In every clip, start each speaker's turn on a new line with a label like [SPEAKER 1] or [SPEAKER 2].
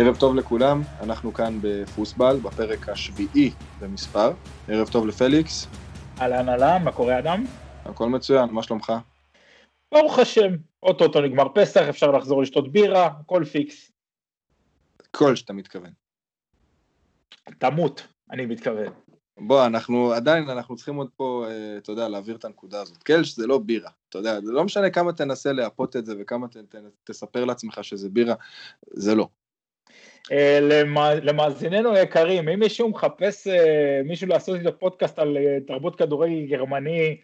[SPEAKER 1] ערב טוב לכולם, אנחנו כאן בפוסבל, בפרק השביעי במספר. ערב טוב לפליקס.
[SPEAKER 2] אהלן אהלן, מה קורה אדם?
[SPEAKER 1] הכל מצוין, מה שלומך?
[SPEAKER 2] ברוך השם, אוטוטו נגמר פסח, אפשר לחזור לשתות בירה, הכל פיקס.
[SPEAKER 1] כל שאתה מתכוון.
[SPEAKER 2] תמות, אני מתכוון.
[SPEAKER 1] בוא, אנחנו עדיין, אנחנו צריכים עוד פה, אה, אתה יודע, להעביר את הנקודה הזאת. קלש זה לא בירה, אתה יודע, זה לא משנה כמה תנסה להפות את זה וכמה ת, ת, תספר לעצמך שזה בירה, זה לא.
[SPEAKER 2] אה, למאזיננו היקרים, אם מישהו מחפש אה, מישהו לעשות איתו פודקאסט על תרבות כדורגל גרמני,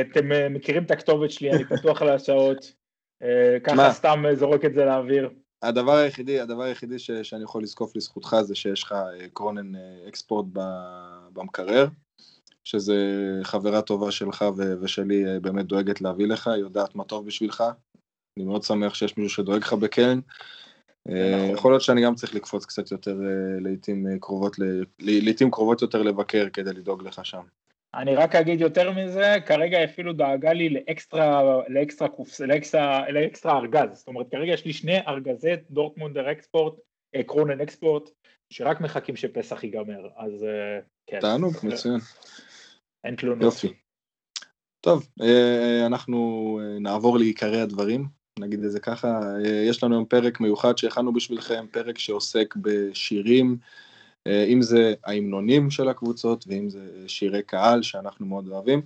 [SPEAKER 2] אתם מכירים את הכתובת שלי, אני פתוח על השעות, ככה סתם זורק את זה לאוויר.
[SPEAKER 1] הדבר היחידי, הדבר היחידי ש, שאני יכול לזקוף לזכותך זה שיש לך קרונן אקספורט במקרר, שזה חברה טובה שלך ו, ושלי אה, באמת דואגת להביא לך, היא יודעת מה טוב בשבילך. אני מאוד שמח שיש מישהו שדואג לך בקרן. אה, נכון. יכול להיות שאני גם צריך לקפוץ קצת יותר אה, לעיתים קרובות, לעיתים קרובות יותר לבקר כדי לדאוג לך שם.
[SPEAKER 2] אני רק אגיד יותר מזה, כרגע אפילו דאגה לי לאקסטרה, לאקסטרה, קופס, לאקסטרה, לאקסטרה ארגז, זאת אומרת כרגע יש לי שני ארגזי דורטמונדר אקספורט, קרונן אקספורט, שרק מחכים שפסח ייגמר, אז
[SPEAKER 1] כן. תענוג, מצוין.
[SPEAKER 2] אין תלונות.
[SPEAKER 1] יופי. טוב, אה, אנחנו אה, נעבור לעיקרי הדברים, נגיד את זה ככה. אה, יש לנו היום פרק מיוחד שהכנו בשבילכם, פרק שעוסק בשירים, אם זה ההמנונים של הקבוצות ואם זה שירי קהל שאנחנו מאוד אוהבים.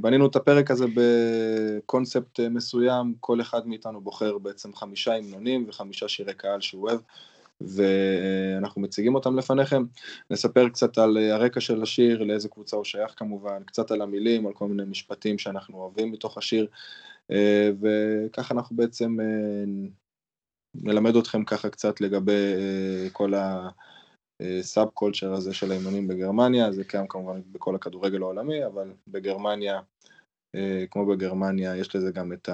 [SPEAKER 1] בנינו את הפרק הזה בקונספט מסוים, כל אחד מאיתנו בוחר בעצם חמישה המנונים וחמישה שירי קהל שהוא אוהב. ואנחנו מציגים אותם לפניכם. נספר קצת על הרקע של השיר, לאיזה קבוצה הוא שייך כמובן, קצת על המילים, על כל מיני משפטים שאנחנו אוהבים מתוך השיר, וככה אנחנו בעצם אה, נלמד אתכם ככה קצת לגבי אה, כל הסאב קולצ'ר הזה של האימונים בגרמניה, זה קיים כמובן בכל הכדורגל העולמי, אבל בגרמניה, אה, כמו בגרמניה, יש לזה גם את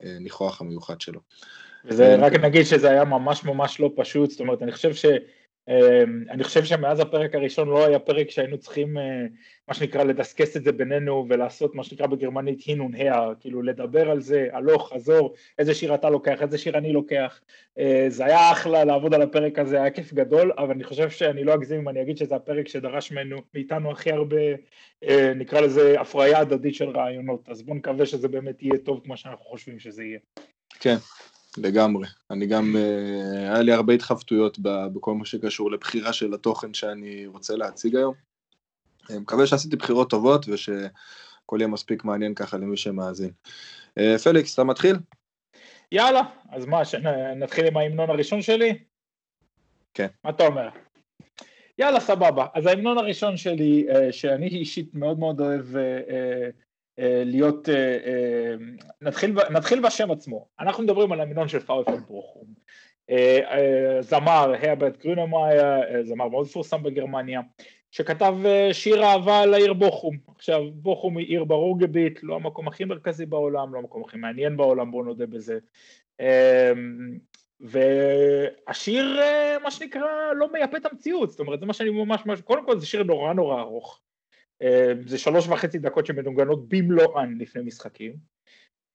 [SPEAKER 1] הניחוח המיוחד שלו.
[SPEAKER 2] וזה רק נגיד שזה היה ממש ממש לא פשוט, זאת אומרת אני חושב ש... אמ, אני חושב שמאז הפרק הראשון לא היה פרק שהיינו צריכים אה, מה שנקרא לדסקס את זה בינינו ולעשות מה שנקרא בגרמנית הינון הא, כאילו לדבר על זה, הלוך, חזור, איזה שיר אתה לוקח, איזה שיר אני לוקח, אה, זה היה אחלה לעבוד על הפרק הזה, היה כיף גדול, אבל אני חושב שאני לא אגזים אם אני אגיד שזה הפרק שדרש ממנו, מאיתנו הכי הרבה, אה, נקרא לזה הפריה הדדית של רעיונות, אז בואו נקווה שזה באמת יהיה טוב כמו שאנחנו חושבים שזה יהיה.
[SPEAKER 1] כן, לגמרי. אני גם, אה, היה לי הרבה התחבטויות בכל מה שקשור לבחירה של התוכן שאני רוצה להציג היום. אני מקווה שעשיתי בחירות טובות ושהכל יהיה מספיק מעניין ככה למי שמאזין. אה, פליקס, אתה מתחיל?
[SPEAKER 2] יאללה, אז מה, נתחיל עם ההמנון הראשון שלי?
[SPEAKER 1] כן.
[SPEAKER 2] מה אתה אומר? יאללה, סבבה. אז ההמנון הראשון שלי, אה, שאני אישית מאוד מאוד אוהב אה, להיות, אה, אה, נתחיל, נתחיל בשם עצמו, אנחנו מדברים על המינון של פאולפלד ברוכום, זמר הרברט גרונמאייר, זמר מאוד מפורסם בגרמניה, שכתב שיר אהבה לעיר בוכום, עכשיו בוכום היא עיר ב Ruhrgebiet, לא המקום הכי מרכזי בעולם, לא המקום הכי מעניין בעולם, בואו נודה בזה, והשיר מה שנקרא לא מייפה את המציאות, זאת אומרת זה מה שאני ממש, קודם כל זה שיר נורא נורא ארוך, אה, זה שלוש וחצי דקות שמנוגנות במלואן לפני משחקים.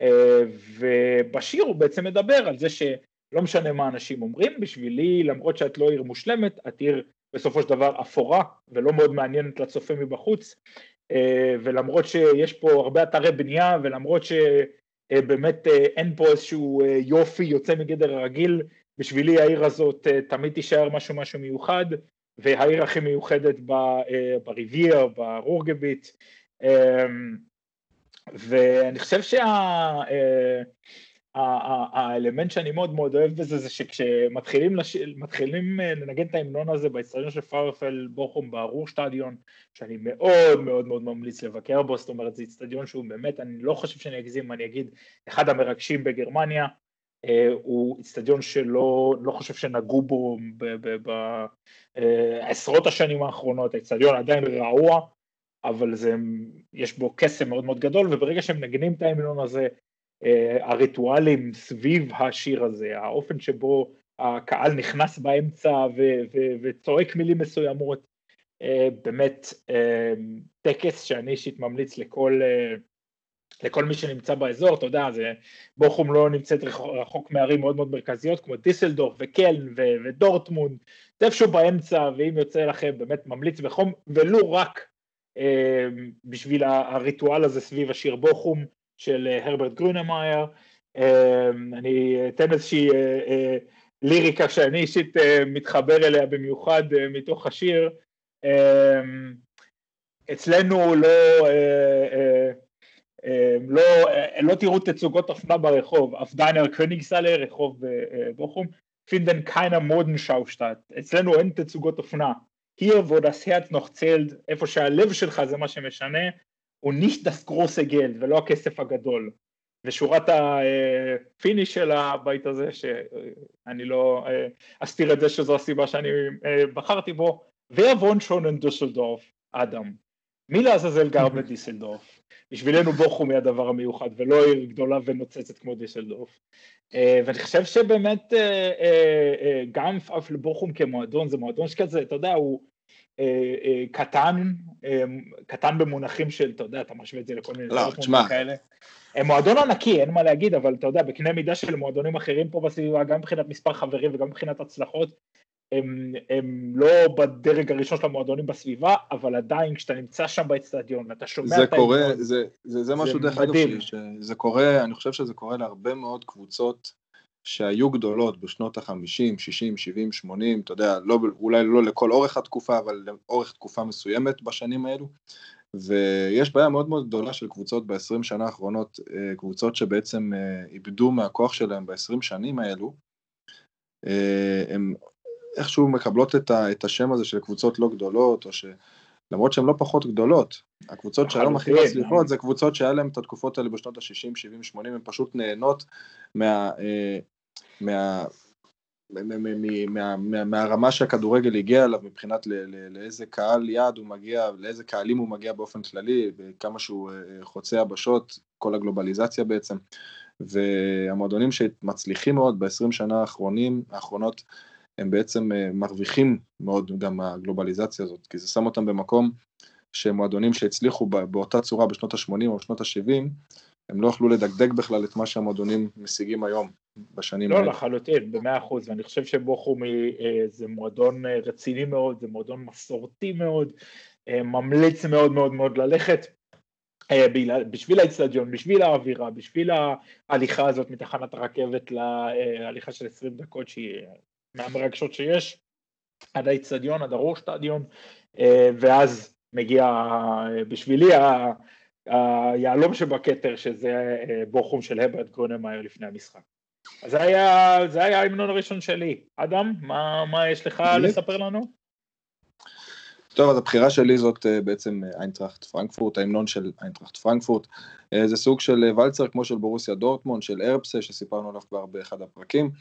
[SPEAKER 2] אה, ובשיר הוא בעצם מדבר על זה שלא משנה מה אנשים אומרים, בשבילי למרות שאת לא עיר מושלמת, את עיר בסופו של דבר אפורה ולא מאוד מעניינת לצופה מבחוץ. אה, ולמרות שיש פה הרבה אתרי בנייה ולמרות שבאמת אין פה איזשהו יופי יוצא מגדר הרגיל, בשבילי העיר הזאת תמיד תישאר משהו משהו מיוחד והעיר הכי מיוחדת אה, בריביר, ברוגביט, אמ, ואני חושב שהאלמנט שה, שאני מאוד מאוד אוהב בזה זה שכשמתחילים לש... אה, לנגן את ההמנון הזה באצטדיון של פארפל בוכום ברור שטדיון שאני מאוד מאוד מאוד ממליץ לבקר בו, זאת אומרת זה אצטדיון שהוא באמת, אני לא חושב שאני אגזים, אני אגיד אחד המרגשים בגרמניה, אה, הוא אצטדיון שלא לא חושב שנגעו בו בעשרות השנים האחרונות, האצטדיון עדיין רעוע, אבל זה, יש בו קסם מאוד מאוד גדול, וברגע שהם מנגנים את ההמנון הזה, אה, הריטואלים סביב השיר הזה, האופן שבו הקהל נכנס באמצע וצועק מילים מסוימות, אה, באמת טקס שאני אישית ממליץ לכל לכל מי שנמצא באזור, אתה יודע, זה, בוכום לא נמצאת רחוק מערים מאוד מאוד מרכזיות כמו דיסלדורף וקלן ו- ודורטמונד, זה איפשהו באמצע, ואם יוצא לכם, באמת ממליץ בחום, ולו רק אה, בשביל הריטואל הזה סביב השיר בוכום של אה, הרברט גרונמאייר, אה, אני אתן איזושהי אה, אה, ליריקה שאני אישית אה, מתחבר אליה במיוחד אה, מתוך השיר, אה, אצלנו לא, אה, אה, לא, אה, לא תראו תצוגות אופנה ברחוב, auf deiner Königsallee, רחוב אה, אה, בוכום, finden keine Modenschauen statt, אצלנו אין תצוגות אופנה, hier wo das Herz noch zählt, איפה שהלב שלך זה מה שמשנה, הוא nicht das große Geld ולא הכסף הגדול. ושורת הפיניש של הבית הזה, שאני לא אסתיר את זה שזו הסיבה שאני בחרתי בו, ויבון שונן דוסלדורף, אדם. מי לעזאזל גר בדיסלדורף? בשבילנו בוכום היא הדבר המיוחד, ולא עיר גדולה ונוצצת כמו דיסלדורף. אה, ואני חושב שבאמת אה, אה, גם אפילו בוכום כמועדון, זה מועדון שכזה, אתה יודע, הוא קטן, קטן במונחים של, אתה יודע, אתה משווה את זה לכל מיני
[SPEAKER 1] לא, תשמע. כאלה.
[SPEAKER 2] מועדון ענקי, אין מה להגיד, אבל אתה יודע, בקנה מידה של מועדונים אחרים פה בסביבה, גם מבחינת מספר חברים וגם מבחינת הצלחות, הם, הם לא בדרג הראשון של המועדונים בסביבה, אבל עדיין כשאתה נמצא שם באצטדיון ואתה שומע
[SPEAKER 1] את קורה, זה, זה, זה, זה משהו דרך אגב, שזה קורה, אני חושב שזה קורה להרבה מאוד קבוצות שהיו גדולות בשנות ה-50, 60, 70, 80, אתה יודע, לא, אולי לא לכל אורך התקופה, אבל לאורך תקופה מסוימת בשנים האלו. ויש בעיה מאוד מאוד גדולה של קבוצות ב-20 שנה האחרונות, אה, קבוצות שבעצם אה, איבדו מהכוח שלהם ב-20 שנים האלו, אה, הם איכשהו מקבלות את, ה, את השם הזה של קבוצות לא גדולות, או ש... למרות שהן לא פחות גדולות, הקבוצות שהיום הכי מצליחות זה קבוצות שהיה להן את התקופות האלה בשנות ה-60, 70, 80, הן פשוט נהנות מה... אה, מה מה, מה, מהרמה שהכדורגל הגיע אליו מבחינת לאיזה קהל יעד הוא מגיע, לאיזה קהלים הוא מגיע באופן כללי, וכמה שהוא אה, חוצה יבשות, כל הגלובליזציה בעצם. והמועדונים שמצליחים מאוד ב-20 שנה האחרונים, האחרונות, הם בעצם אה, מרוויחים מאוד גם מהגלובליזציה הזאת, כי זה שם אותם במקום שמועדונים שהצליחו באותה צורה בשנות ה-80 או בשנות ה-70, הם לא יכלו לדקדק בכלל את מה שהמועדונים משיגים היום, בשנים
[SPEAKER 2] לא, האלה. לא, לחלוטין, במאה אחוז, ואני חושב שבוכומי אה, זה מועדון אה, רציני מאוד, זה מועדון מסורתי מאוד, ממליץ מאוד מאוד מאוד ללכת. בשביל האצטדיון, בשביל האווירה, בשביל ההליכה הזאת מתחנת הרכבת להליכה של 20 דקות שהיא מהמרגשות שיש, עד האיצטדיון, עד הרושטדיון, אה, ואז מגיע אה, בשבילי היהלום שבכתר, שזה אה, בוכום של הברט גרונמאייר לפני המשחק. אז זה היה ההמנון הראשון שלי. אדם, מה, מה יש לך לספר לנו?
[SPEAKER 1] טוב, אז הבחירה שלי זאת אה, בעצם אה, איינטראכט פרנקפורט, ההמנון של איינטראכט פרנקפורט. אה, זה סוג של ולצר כמו של בורוסיה דורטמונד, של ארפסה, שסיפרנו עליו כבר באחד הפרקים,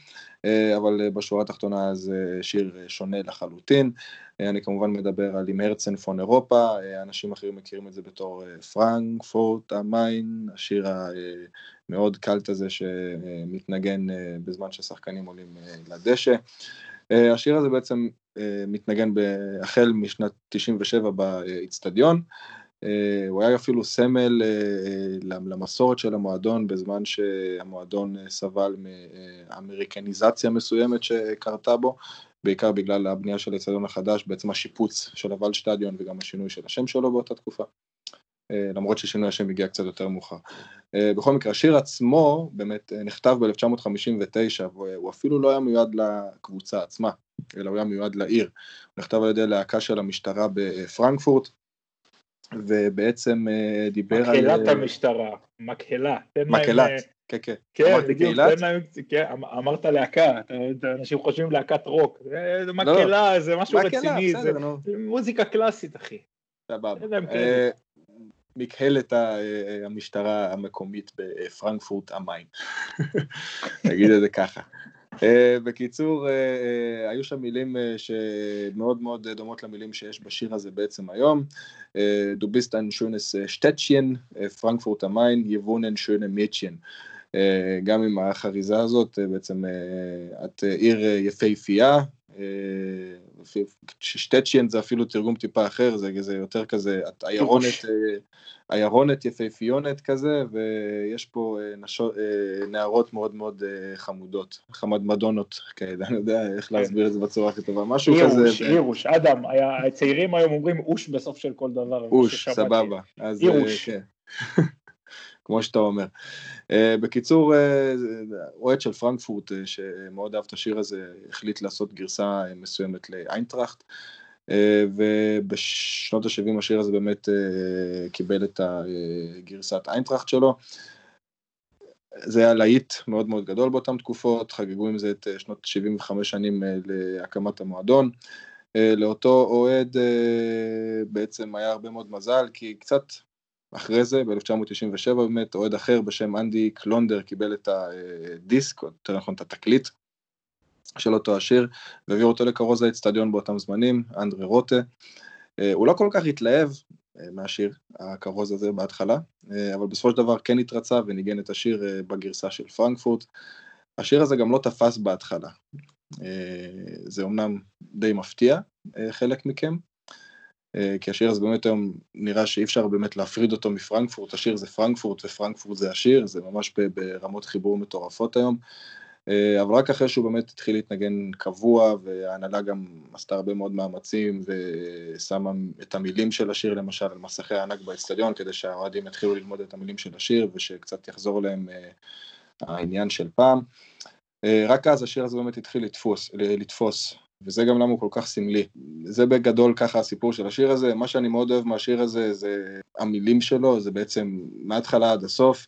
[SPEAKER 1] אבל בשורה התחתונה זה שיר שונה לחלוטין. אני כמובן מדבר על עם הרצן פון אירופה, אנשים אחרים מכירים את זה בתור פרנקפורט המיין, השיר המאוד קלט הזה שמתנגן בזמן ששחקנים עולים לדשא. השיר הזה בעצם אה, מתנגן החל משנת 97 באיצטדיון. אה, הוא היה אפילו סמל אה, למסורת של המועדון בזמן שהמועדון סבל מאמריקניזציה מסוימת שקרתה בו, בעיקר בגלל הבנייה של האיצטדיון החדש, בעצם השיפוץ של הוולשטדיון וגם השינוי של השם שלו באותה תקופה. למרות ששינוי השם הגיע קצת יותר מאוחר. בכל מקרה, השיר עצמו באמת נכתב ב-1959, והוא אפילו לא היה מיועד לקבוצה עצמה, אלא הוא היה מיועד לעיר. הוא נכתב על ידי להקה של המשטרה בפרנקפורט, ובעצם אה, דיבר
[SPEAKER 2] על... מקהלת אה, המשטרה, מקהלה.
[SPEAKER 1] מקהלת, אה, כן, כן.
[SPEAKER 2] כן, בדיוק, תן להם, כן, אמ- אמרת להקה, אנשים חושבים להקת רוק, זה לא, לא. מקהלה, זה משהו רציני, זה מוזיקה קלאסית, אחי.
[SPEAKER 1] סבבה. מקהלת המשטרה המקומית בפרנקפורט המים, נגיד את זה ככה. אה, בקיצור, אה, אה, היו שם מילים שמאוד מאוד דומות למילים שיש בשיר הזה בעצם היום. Du bist ein schönes Städtchen, פרנקפורט המיין, יבונן schöne Mädchen. גם עם החריזה הזאת, בעצם את עיר יפהפייה, שטצ'יין זה אפילו תרגום טיפה אחר, זה, זה יותר כזה עיירונת, עיירונת יפהפיונת כזה, ויש פה נשו, נערות מאוד מאוד חמודות, חמדמדונות כאלה, אני יודע איך כן. להסביר את זה בצורה הכי טובה, משהו
[SPEAKER 2] אירוש,
[SPEAKER 1] כזה.
[SPEAKER 2] אירוש, אירוש, אדם, הצעירים היום אומרים אוש בסוף של כל דבר.
[SPEAKER 1] אוש, סבבה. אירוש. כן. כמו שאתה אומר. Uh, בקיצור, אה, אוהד של פרנקפורט uh, שמאוד אהב את השיר הזה, החליט לעשות גרסה מסוימת לאיינטראכט, ובשנות ה-70 השיר הזה באמת קיבל את הגרסת איינטראכט שלו. זה היה להיט מאוד מאוד גדול באותן תקופות, חגגו עם זה את שנות 75 שנים להקמת המועדון. לאותו אוהד בעצם היה הרבה מאוד מזל, כי קצת אחרי זה, ב-1997 באמת, אוהד אחר בשם אנדי קלונדר קיבל את הדיסק, או יותר נכון את התקליט של אותו השיר, והעביר אותו לכרוז האצטדיון באותם זמנים, אנדרי רוטה. אה, הוא לא כל כך התלהב אה, מהשיר, הכרוז הזה בהתחלה, אה, אבל בסופו של דבר כן התרצה וניגן את השיר בגרסה של פרנקפורט. השיר הזה גם לא תפס בהתחלה. זה אומנם די מפתיע, חלק מכם, כי השיר הזה באמת היום נראה שאי אפשר באמת להפריד אותו מפרנקפורט, השיר זה פרנקפורט ופרנקפורט זה השיר, זה ממש ברמות חיבור מטורפות היום. אה, אבל רק אחרי שהוא באמת התחיל להתנגן קבוע, וההנהלה גם עשתה הרבה מאוד מאמצים, ושמה את המילים של השיר למשל על מסכי הענק באצטדיון, כדי שהאוהדים יתחילו ללמוד את המילים של השיר, ושקצת יחזור להם אה, העניין של פעם. רק אז השיר הזה באמת התחיל לתפוס, לתפוס וזה גם למה הוא כל כך סמלי. זה בגדול ככה הסיפור של השיר הזה, מה שאני מאוד אוהב מהשיר הזה זה המילים שלו, זה בעצם מההתחלה עד הסוף,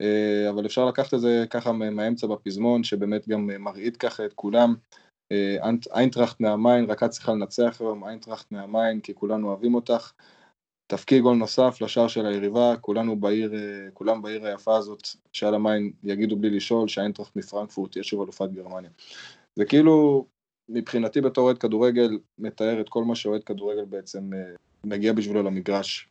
[SPEAKER 1] אה, אבל אפשר לקחת את זה ככה מהאמצע בפזמון, שבאמת גם מרעיד ככה את כולם. אה, איינטראכט מהמיין, רק את צריכה לנצח היום, איינטראכט מהמיין, כי כולנו אוהבים אותך. תפקיד גול נוסף לשער של היריבה, כולנו בעיר, אה, כולם בעיר היפה הזאת שעל המיין יגידו בלי לשאול שהאיינטראכט מפרנקפורט תהיה שוב אלופת גרמניה. זה כאילו מבחינתי בתור אוהד כדורגל, מתאר את כל מה שאוהד כדורגל בעצם אה, מגיע בשבילו למגרש.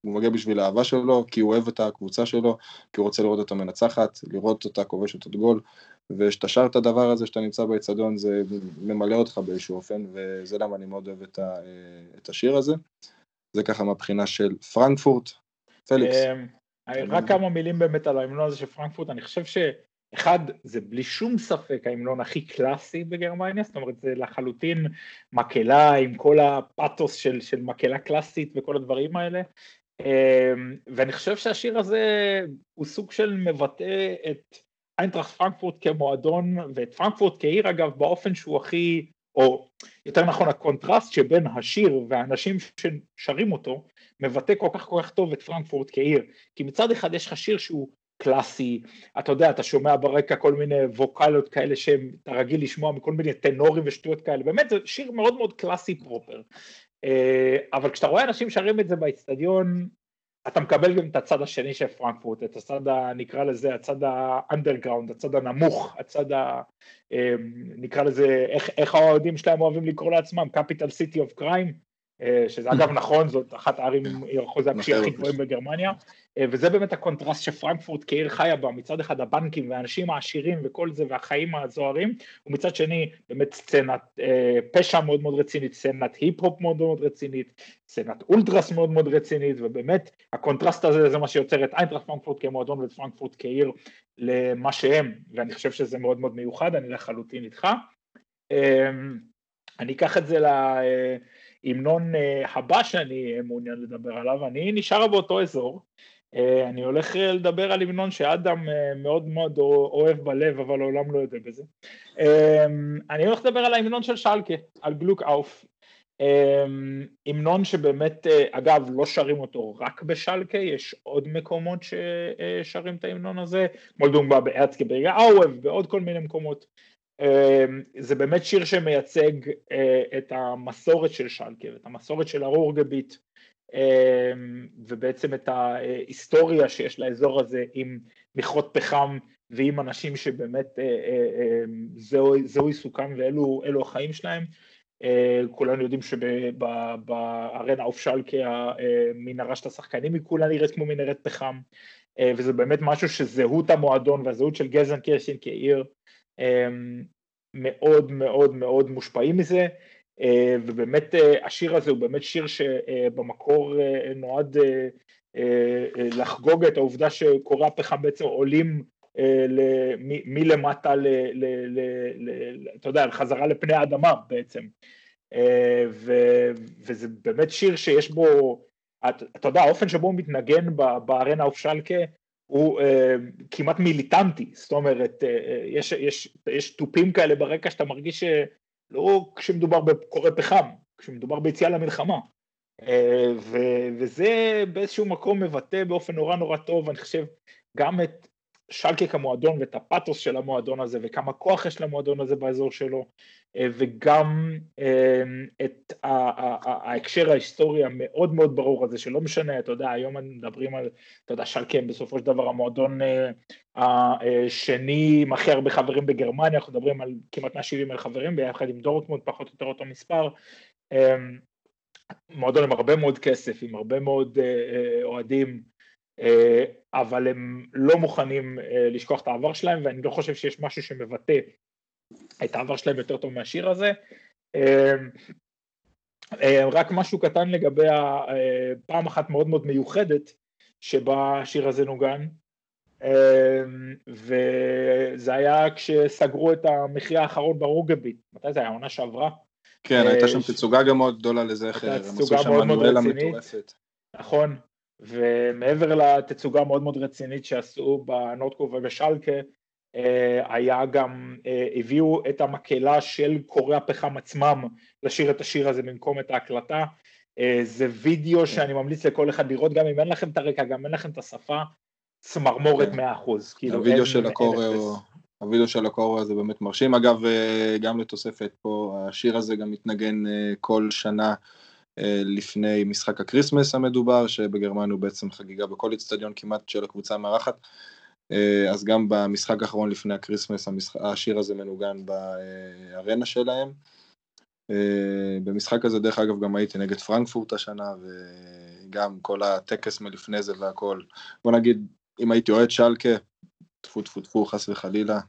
[SPEAKER 1] הוא מגיע בשביל האהבה שלו, כי הוא אוהב את הקבוצה שלו, כי הוא רוצה לראות אותה מנצחת, לראות אותה כובשת את גול, וכשאתה שר את הדבר הזה שאתה נמצא באצטדיון זה ממלא אותך באיזשהו אופן, וזה למה אני מאוד אוהב את, ה, אה, את השיר הזה. זה ככה מהבחינה של פרנקפורט. פליקס.
[SPEAKER 2] אה, רק כמה מילים באמת על ההמנון הזה של פרנקפורט, אני חושב ש... אחד, זה בלי שום ספק ההמנון הכי קלאסי בגרמניה, זאת אומרת זה לחלוטין מקהלה עם כל הפאתוס של, של מקהלה קלאסית וכל הדברים האלה, אמ, ואני חושב שהשיר הזה הוא סוג של מבטא את איינטראכט פרנקפורט כמועדון ואת פרנקפורט כעיר אגב באופן שהוא הכי, או יותר נכון הקונטרסט שבין השיר והאנשים ששרים אותו מבטא כל כך כל כך טוב את פרנקפורט כעיר, כי מצד אחד יש לך שיר שהוא קלאסי, אתה יודע, אתה שומע ברקע כל מיני ווקאלות כאלה שאתה רגיל לשמוע מכל מיני טנורים ושטויות כאלה, באמת זה שיר מאוד מאוד קלאסי proper, אה, אבל כשאתה רואה אנשים שרים את זה באצטדיון, אתה מקבל גם את הצד השני של פרנקפורט, את הצד, ה, נקרא לזה, הצד האנדרגראונד, הצד הנמוך, הצד ה... אה, נקרא לזה, איך, איך האוהדים שלהם אוהבים לקרוא לעצמם, capital city of crime, שזה אגב נכון, זאת אחת הערים עם אחוזי הפשיעה הכי גבוהים בגרמניה, אה, וזה באמת הקונטרסט שפרנקפורט כעיר חיה בה, מצד אחד הבנקים והאנשים העשירים וכל זה והחיים הזוהרים, ומצד שני באמת סצנת אה, פשע מאוד מאוד רצינית, סצנת היפ-הופ מאוד מאוד רצינית, סצנת אולטרס מאוד מאוד רצינית, ובאמת הקונטרסט הזה זה מה שיוצר את איינטראכט פרנקפורט כמועדון ואת פרנקפורט כעיר למה שהם, ואני חושב שזה מאוד מאוד מיוחד, אני לחלוטין איתך. אני אקח את זה ל... ההמנון הבא שאני מעוניין לדבר עליו, אני נשאר באותו אזור, אה, אני הולך אה, לדבר על המנון שאדם אה, מאוד מאוד אוהב בלב, אבל העולם לא יודע בזה. אני הולך לדבר על ההמנון של שלקה, על גלוק אוף. המנון שבאמת, אגב, לא שרים אותו רק בשלקה, יש עוד מקומות ששרים את ההמנון הזה, כמו לדוגמה בארצקברגה אוהב, בעוד כל מיני מקומות. זה באמת שיר שמייצג את המסורת של שלקה, את המסורת של הרורגביט, אמ, ובעצם את ההיסטוריה שיש לאזור הזה עם מכרות פחם ועם אנשים שבאמת אה, אה, אמ, זהו, זהו עיסוקם ואלו החיים שלהם. אה, כולנו יודעים שבארנה אופשלקה המנהרה של השחקנים היא כולה נראית כמו מנהרת פחם וזה באמת משהו שזהות המועדון והזהות של גזן קירשין כעיר אמ, מאוד מאוד מאוד מושפעים מזה, ובאמת השיר הזה הוא באמת שיר שבמקור נועד לחגוג את העובדה שקורי הפחם בעצם עולים מלמטה, אתה יודע, חזרה לפני האדמה בעצם. וזה באמת שיר שיש בו, אתה יודע, האופן שבו הוא מתנגן בארנה אוף שלקה הוא כמעט מיליטנטי, זאת אומרת, יש, יש, יש תופים כאלה ברקע שאתה מרגיש שלא כשמדובר בקורא פחם, כשמדובר ביציאה למלחמה. ו, וזה באיזשהו מקום מבטא באופן נורא נורא טוב, אני חושב, גם את שלקה כמועדון ואת הפאתוס של המועדון הזה וכמה כוח יש למועדון הזה באזור שלו וגם את ההקשר ההיסטורי המאוד מאוד ברור הזה שלא משנה, אתה יודע, היום מדברים על, אתה יודע, שלקה בסופו של דבר המועדון השני עם הכי הרבה חברים בגרמניה, אנחנו מדברים על כמעט 170 אלף חברים ביחד עם דורטמונד, פחות או יותר אותו מספר. מועדון עם הרבה מאוד כסף, עם הרבה מאוד אוהדים, אבל הם לא מוכנים לשכוח את העבר שלהם ואני לא חושב שיש משהו שמבטא את העבר שלהם יותר טוב מהשיר הזה. רק משהו קטן לגבי הפעם אחת מאוד מאוד מיוחדת שבה השיר הזה נוגן, וזה היה כשסגרו את המחיה האחרון ברוגביט, מתי זה היה? העונה שעברה?
[SPEAKER 1] כן, הייתה שם תצוגה גם מאוד גדולה לזכר,
[SPEAKER 2] הם עשו שם מנואלה מטורפת. נכון, ומעבר לתצוגה המאוד מאוד רצינית שעשו בנוטקו ובשלקה, היה גם, הביאו את המקהלה של קורי הפחם עצמם לשיר את השיר הזה במקום את ההקלטה. זה וידאו שאני ממליץ לכל אחד לראות, גם אם אין לכם את הרקע, גם אין לכם את השפה, צמרמורת 100%.
[SPEAKER 1] כאילו הווידאו של הקורא הוא... הווידאו של הקורא זה באמת מרשים, אגב גם לתוספת פה, השיר הזה גם מתנגן כל שנה לפני משחק הקריסמס המדובר, שבגרמניה הוא בעצם חגיגה בכל אצטדיון כמעט של הקבוצה המארחת, אז גם במשחק האחרון לפני הקריסמס השיר הזה מנוגן בארנה שלהם. במשחק הזה דרך אגב גם הייתי נגד פרנקפורט השנה, וגם כל הטקס מלפני זה והכל. בוא נגיד, אם הייתי אוהד שלקה, טפו טפו טפו חס וחלילה,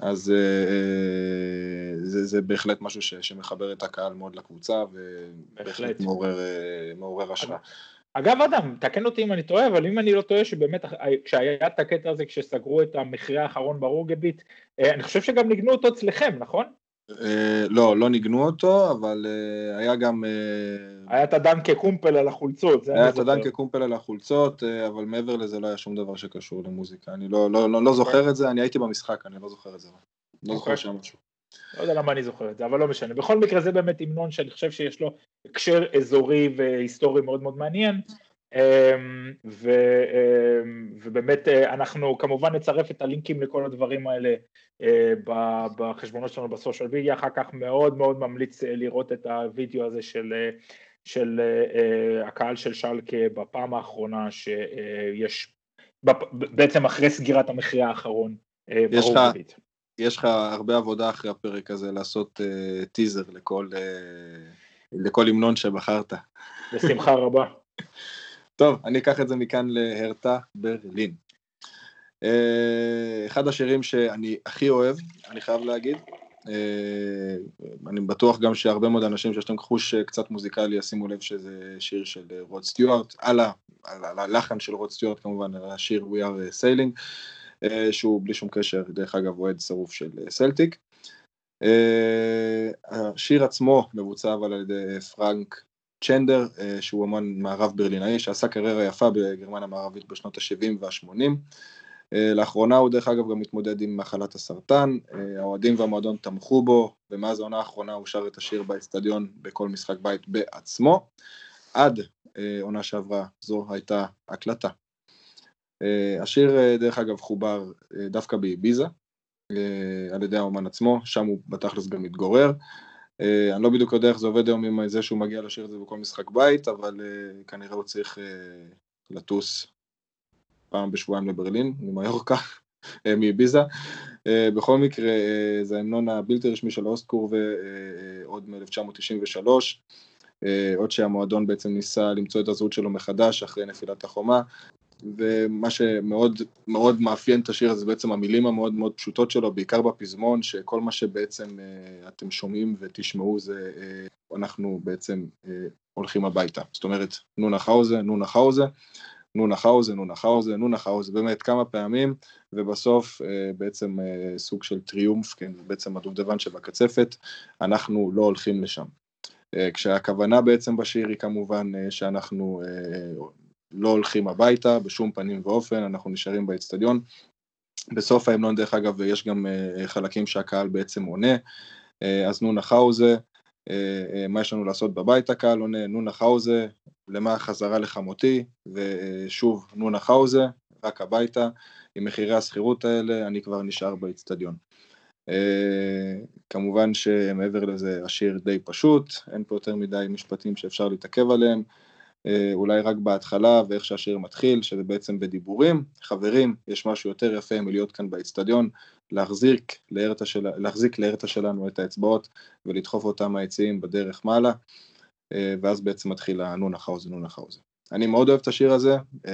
[SPEAKER 1] אז אה, זה, זה בהחלט משהו ש, שמחבר את הקהל מאוד לקבוצה ובהחלט מעורר, אה, מעורר השראה.
[SPEAKER 2] אגב אדם, תקן אותי אם אני טועה, אבל אם אני לא טועה שבאמת כשהיה את הקטע הזה כשסגרו את המכרה האחרון ברוגביט, אה, אני חושב שגם ניגנו אותו אצלכם, נכון?
[SPEAKER 1] לא, לא ניגנו אותו, אבל היה גם...
[SPEAKER 2] היה את הדנקה קומפל על החולצות.
[SPEAKER 1] היה את הדנקה קומפל על החולצות, אבל מעבר לזה לא היה שום דבר שקשור למוזיקה. אני לא, לא, לא, לא זוכר את זה, אני הייתי במשחק, אני לא זוכר את זה. לא זוכר שם משהו.
[SPEAKER 2] לא יודע למה אני זוכר את זה, אבל לא משנה. בכל מקרה זה באמת המנון שאני חושב שיש לו הקשר אזורי והיסטורי מאוד מאוד מעניין. ו, ובאמת אנחנו כמובן נצרף את הלינקים לכל הדברים האלה בחשבונות שלנו בסושיאל מדיה, אחר כך מאוד מאוד ממליץ לראות את הוידאו הזה של של הקהל של שלקה בפעם האחרונה שיש, בעצם אחרי סגירת המכריע האחרון uh, ברובית.
[SPEAKER 1] יש לך הרבה עבודה אחרי הפרק הזה לעשות uh, טיזר לכל, uh, לכל המנון שבחרת.
[SPEAKER 2] בשמחה רבה.
[SPEAKER 1] טוב, אני אקח את זה מכאן להרתה ברלין. Uh, אחד השירים שאני הכי אוהב, אני חייב להגיד, אה, אני בטוח גם שהרבה מאוד אנשים שיש להם חוש קצת מוזיקלי ישימו לב שזה שיר של רוד סטיוארט, על, הלחן של רוד סטיוארט כמובן, על השיר We are Sailing, אה, שהוא בלי שום קשר, דרך אגב אוהד שרוף של סלטיק. אה, השיר עצמו מבוצע אבל על ידי פרנק זנדר, שהוא אמן מערב ברלינאי, שעשה קריירה יפה בגרמניה המערבית בשנות ה-70 וה-80. אה, לאחרונה הוא דרך אגב גם מתמודד עם מחלת הסרטן, אה, האוהדים והמועדון תמכו בו, ומאז העונה האחרונה הוא שר את השיר באצטדיון בכל משחק בית בעצמו. עד אה, עונה שעברה זו הייתה הקלטה. השיר דרך אגב חובר דווקא באביזה, על ידי האומן עצמו, שם הוא בתכלס גם מתגורר. אני לא בדיוק יודע איך זה עובד היום עם זה שהוא מגיע לשיר את זה בכל משחק בית, אבל כנראה הוא צריך לטוס פעם בשבועיים לברלין, ממיורקה. אה, בכל מקרה, אה, זה ההמנון הבלתי רשמי של אוסטקור ועוד מ-1993, עוד שהמועדון בעצם ניסה למצוא את הזהות שלו מחדש אחרי נפילת החומה. ומה שמאוד מאוד מאפיין את השיר הזה זה בעצם המילים המאוד מאוד פשוטות שלו, בעיקר בפזמון, שכל מה שבעצם אתם שומעים ותשמעו זה אנחנו בעצם הולכים הביתה. זאת אומרת, נו נחאוזה, נו נחאוזה, נו נחאוזה, נו נחאוזה, נו נחאוזה, באמת כמה פעמים, ובסוף אה, בעצם אה, סוג של טריומף, כן, בעצם הדובדבן שבקצפת, אנחנו לא הולכים לשם. כשהכוונה בעצם בשיר היא כמובן שאנחנו לא הולכים הביתה בשום פנים ואופן, אנחנו נשארים באצטדיון. בסוף ההמנון דרך אגב יש גם חלקים שהקהל בעצם עונה, אז נו נחאוזה, מה יש לנו לעשות בבית הקהל עונה, נו נחאוזה, למה חזרה לחמותי, ושוב נו נחאוזה, רק הביתה, עם מחירי השכירות האלה אני כבר נשאר באיצטדיון. Uh, כמובן שמעבר לזה השיר די פשוט, אין פה יותר מדי משפטים שאפשר להתעכב עליהם, אולי רק בהתחלה ואיך שהשיר מתחיל, שזה בעצם בדיבורים. חברים, יש משהו יותר יפה מלהיות כאן באיצטדיון, להחזיק לארטה, של... להחזיק לארטה שלנו את האצבעות ולדחוף אותם מהיציעים בדרך מעלה, uh, ואז בעצם מתחיל הנונה חאוזה נונה חאוזה. אני מאוד אוהב את השיר הזה, אה,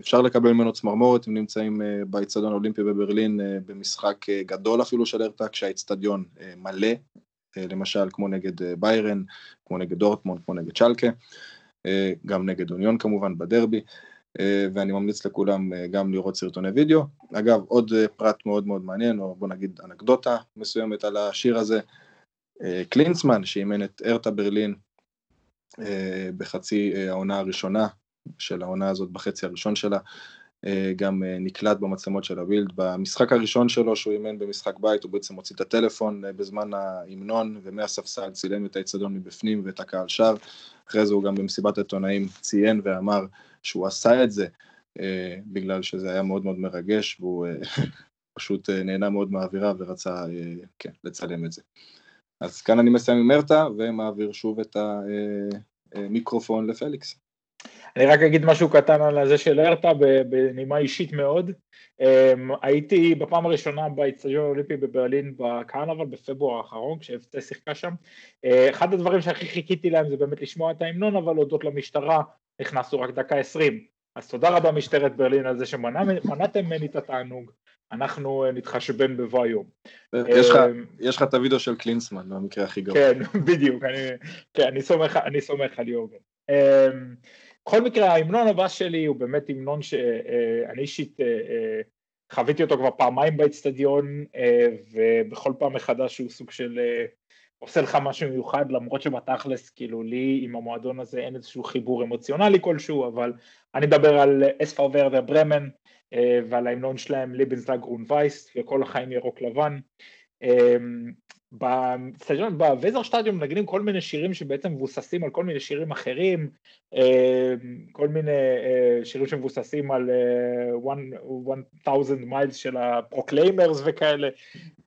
[SPEAKER 1] אפשר לקבל ממנו צמרמורת, הם נמצאים אה, באיצטדיון האולימפי בברלין אה, במשחק גדול אפילו של ארטה, כשהאיצטדיון מלא, למשל כמו נגד ביירן, כמו נגד דורטמונד, כמו נגד צ'לקה, גם נגד אוניון כמובן בדרבי, ואני ממליץ לכולם גם לראות סרטוני וידאו. אגב, עוד פרט מאוד מאוד מעניין, או בוא נגיד אנקדוטה מסוימת על השיר הזה, קלינסמן שאימן את הרטה ברלין אה, בחצי אה, העונה הראשונה של העונה הזאת, בחצי הראשון שלה, אה, גם נקלט במצלמות של הבילד. במשחק הראשון שלו, שהוא אימן במשחק בית, הוא בעצם הוציא את הטלפון בזמן ההמנון, ומהספסל צילם את האצטדיון מבפנים ואת הקהל שר. אחרי זה הוא גם במסיבת העיתונאים ציין ואמר שהוא עשה את זה בגלל שזה היה מאוד מאוד מרגש, והוא פשוט נהנה מאוד מהאווירה ורצה כן, לצלם את זה. אז כאן אני מסיים עם מרתה ומעביר שוב את המיקרופון לפליקס.
[SPEAKER 2] אני רק אגיד משהו קטן על זה של הרטה בנימה אישית מאוד. אמ, הייתי בפעם הראשונה באיצטדיון האולימפי בברלין בקרנבל בפברואר האחרון כשאפצה שיחקה שם. אה, אחד הדברים שהכי חיכיתי להם זה באמת לשמוע את ההמנון אבל הודות למשטרה נכנסנו רק דקה עשרים. אז תודה רבה משטרת ברלין על זה שמנעתם ממני את התענוג. אנחנו אה, נתחשבן בבוא היום.
[SPEAKER 1] יש לך את הוידאו של קלינסמן במקרה הכי גרוע.
[SPEAKER 2] כן, בדיוק, כן, אני סומך על יורגן. בכל מקרה ההמנון הבא שלי הוא באמת המנון שאני אה, אישית אה, חוויתי אותו כבר פעמיים באצטדיון ובכל פעם מחדש הוא סוג של עושה לך משהו מיוחד למרות שבתכלס כאילו לי עם המועדון הזה אין איזשהו חיבור אמוציונלי כלשהו אבל אני אדבר על אספר ורדר ברמן אה, ועל ההמנון שלהם ליבנסלג רון וייס וכל החיים ירוק לבן. אה, בסטדיון, בוויזר שטדיום מנגנים כל מיני שירים שבעצם מבוססים על כל מיני שירים אחרים, אה, כל מיני שירים שמבוססים על 1000 miles של ה Proclaimers וכאלה,